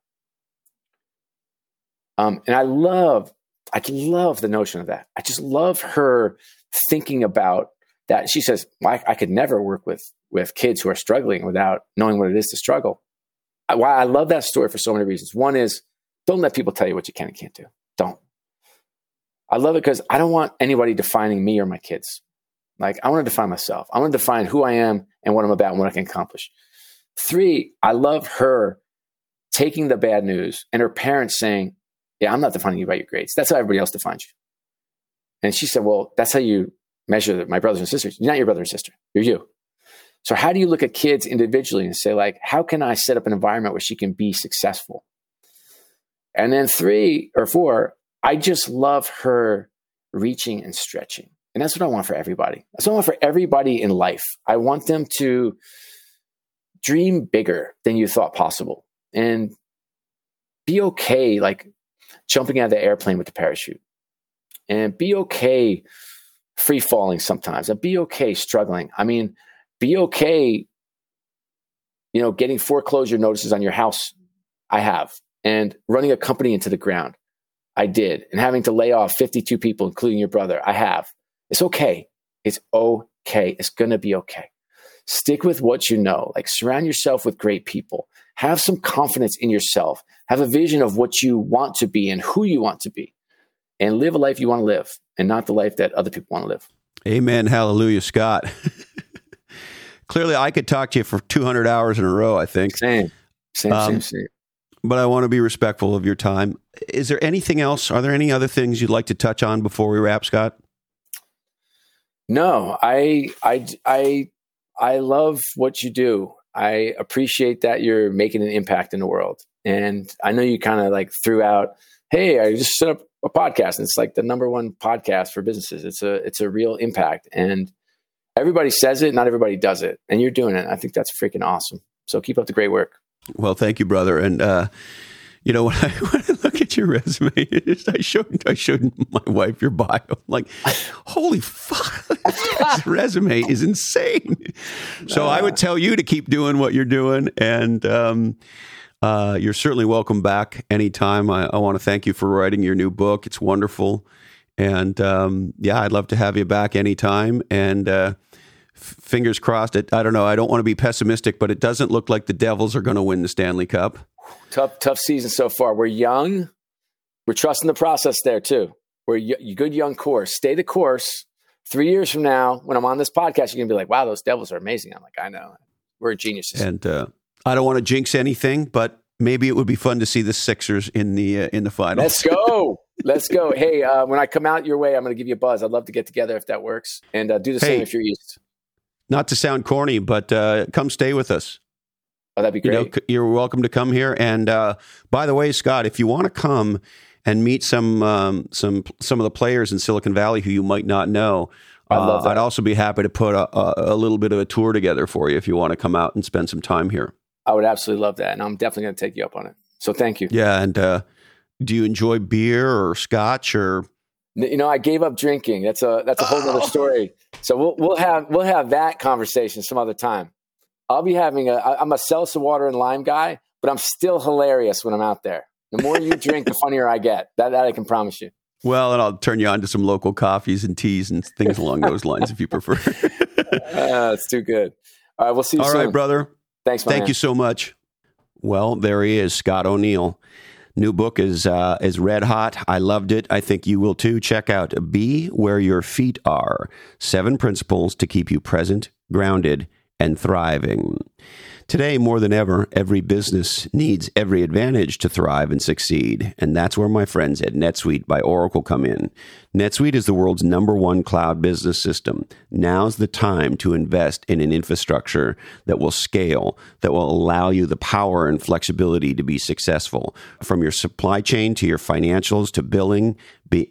Um, and I love, I love the notion of that. I just love her thinking about that. She says, I, I could never work with, with kids who are struggling without knowing what it is to struggle. Why I love that story for so many reasons. One is don't let people tell you what you can and can't do. Don't. I love it because I don't want anybody defining me or my kids. Like I want to define myself. I want to define who I am and what I'm about and what I can accomplish. Three, I love her taking the bad news and her parents saying, Yeah, I'm not defining you by your grades. That's how everybody else defines you. And she said, Well, that's how you measure my brothers and sisters. You're not your brother and sister. You're you. So how do you look at kids individually and say, like, how can I set up an environment where she can be successful? And then three or four, I just love her reaching and stretching. And that's what I want for everybody. That's what I want for everybody in life. I want them to dream bigger than you thought possible and be okay, like jumping out of the airplane with the parachute and be okay free falling sometimes and be okay struggling. I mean, be okay, you know, getting foreclosure notices on your house. I have and running a company into the ground. I did. And having to lay off 52 people, including your brother, I have. It's okay. It's okay. It's going to be okay. Stick with what you know. Like surround yourself with great people. Have some confidence in yourself. Have a vision of what you want to be and who you want to be. And live a life you want to live and not the life that other people want to live. Amen. Hallelujah, Scott. Clearly, I could talk to you for 200 hours in a row, I think. Same. Same, um, same, same but I want to be respectful of your time. Is there anything else? Are there any other things you'd like to touch on before we wrap, Scott? No, I, I, I, I love what you do. I appreciate that you're making an impact in the world. And I know you kind of like threw out, "Hey, I just set up a podcast." And it's like the number one podcast for businesses. It's a it's a real impact, and everybody says it, not everybody does it, and you're doing it. I think that's freaking awesome. So keep up the great work. Well, thank you, brother. And uh, you know, when I, when I look at your resume, I showed I showed my wife your bio. I'm like, holy fuck, this resume is insane. So I would tell you to keep doing what you're doing, and um, uh, you're certainly welcome back anytime. I, I want to thank you for writing your new book. It's wonderful, and um, yeah, I'd love to have you back anytime. And uh, fingers crossed. It, I don't know. I don't want to be pessimistic, but it doesn't look like the Devils are going to win the Stanley Cup. Tough, tough season so far. We're young. We're trusting the process there too. We're y- good young course. Stay the course. Three years from now, when I'm on this podcast, you're gonna be like, "Wow, those Devils are amazing." I'm like, "I know. We're geniuses." And uh, I don't want to jinx anything, but maybe it would be fun to see the Sixers in the uh, in the finals. Let's go. Let's go. Hey, uh, when I come out your way, I'm going to give you a buzz. I'd love to get together if that works, and uh, do the same if you're east. Not to sound corny, but uh, come stay with us. Oh, that'd be great. You know, you're welcome to come here. And uh, by the way, Scott, if you want to come and meet some um, some some of the players in Silicon Valley who you might not know, I love uh, that. I'd also be happy to put a, a, a little bit of a tour together for you if you want to come out and spend some time here. I would absolutely love that, and I'm definitely going to take you up on it. So thank you. Yeah, and uh, do you enjoy beer or scotch or? You know, I gave up drinking. That's a that's a whole oh. other story. So we'll we'll have we'll have that conversation some other time. I'll be having a I'm a seltzer water and lime guy, but I'm still hilarious when I'm out there. The more you drink, the funnier I get. That that I can promise you. Well, and I'll turn you on to some local coffees and teas and things along those lines if you prefer. uh, it's too good. All right, we'll see you All soon. right, brother. Thanks, Thank man. you so much. Well, there he is, Scott O'Neil. New book is uh, is red hot. I loved it. I think you will too. Check out "Be Where Your Feet Are: Seven Principles to Keep You Present, Grounded, and Thriving." Today, more than ever, every business needs every advantage to thrive and succeed. And that's where my friends at NetSuite by Oracle come in. NetSuite is the world's number one cloud business system. Now's the time to invest in an infrastructure that will scale, that will allow you the power and flexibility to be successful. From your supply chain to your financials to billing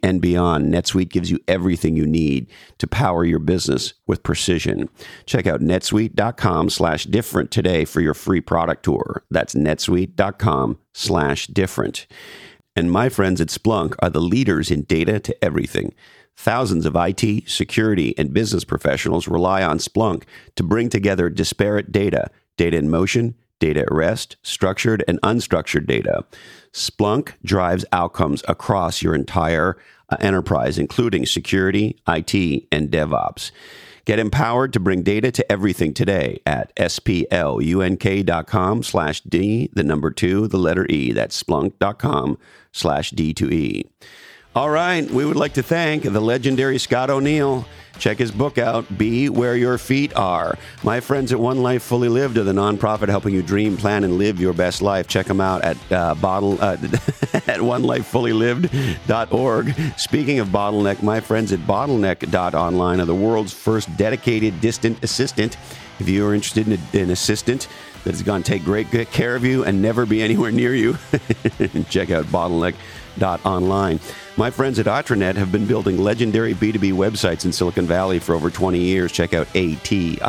and beyond, NetSuite gives you everything you need to power your business with precision. Check out netsuite.com slash different today for your free product tour. That's netsuite.com slash different. And my friends at Splunk are the leaders in data to everything. Thousands of IT, security, and business professionals rely on Splunk to bring together disparate data, data in motion, data at rest, structured and unstructured data. Splunk drives outcomes across your entire uh, enterprise, including security, IT, and DevOps. Get empowered to bring data to everything today at splunk.com slash D, the number two, the letter E. That's splunk.com slash D2E. All right, we would like to thank the legendary Scott O'Neill. Check his book out, Be Where Your Feet Are. My friends at One Life Fully Lived are the nonprofit helping you dream, plan, and live your best life. Check them out at uh, bottle uh, at onelifefullylived.org. Speaking of bottleneck, my friends at bottleneck.online are the world's first dedicated distant assistant. If you are interested in an assistant that is going to take great care of you and never be anywhere near you, check out bottleneck.online. My friends at Atrenet have been building legendary B2B websites in Silicon Valley for over 20 years. Check out atre.net.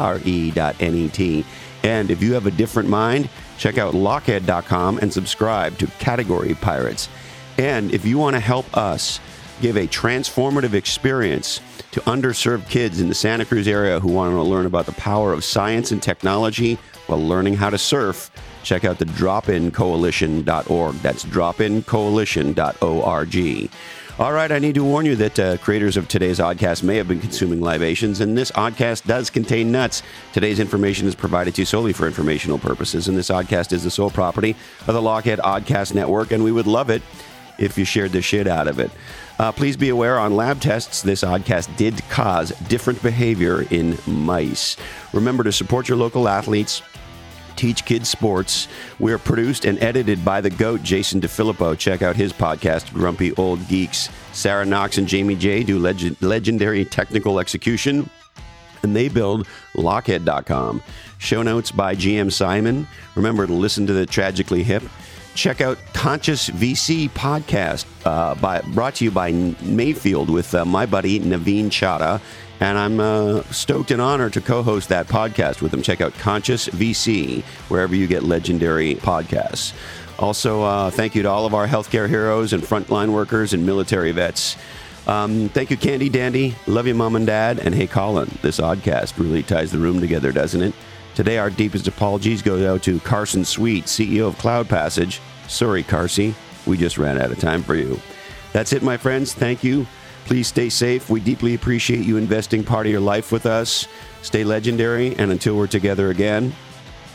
And if you have a different mind, check out lochhead.com and subscribe to Category Pirates. And if you want to help us give a transformative experience to underserved kids in the Santa Cruz area who want to learn about the power of science and technology while learning how to surf, check out the dropincoalition.org. That's dropincoalition.org. All right, I need to warn you that uh, creators of today's oddcast may have been consuming libations, and this oddcast does contain nuts. Today's information is provided to you solely for informational purposes, and this oddcast is the sole property of the Lochhead Oddcast Network, and we would love it if you shared the shit out of it. Uh, please be aware on lab tests, this oddcast did cause different behavior in mice. Remember to support your local athletes, teach kids sports. We're produced and edited by the GOAT, Jason DeFilippo. Check out his podcast, Grumpy Old Geeks. Sarah Knox and Jamie J do leg- legendary technical execution, and they build Lochhead.com. Show notes by GM Simon. Remember to listen to the Tragically Hip. Check out Conscious VC podcast, uh, by, brought to you by Mayfield with uh, my buddy Navin Chaddha and I'm uh, stoked and honored to co host that podcast with them. Check out Conscious VC, wherever you get legendary podcasts. Also, uh, thank you to all of our healthcare heroes and frontline workers and military vets. Um, thank you, Candy Dandy. Love you, Mom and Dad. And hey, Colin, this oddcast really ties the room together, doesn't it? Today, our deepest apologies go out to Carson Sweet, CEO of CloudPassage. Sorry, Carsey, we just ran out of time for you. That's it, my friends. Thank you. Please stay safe. We deeply appreciate you investing part of your life with us. Stay legendary, and until we're together again,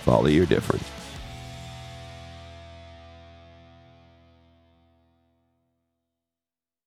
follow your different.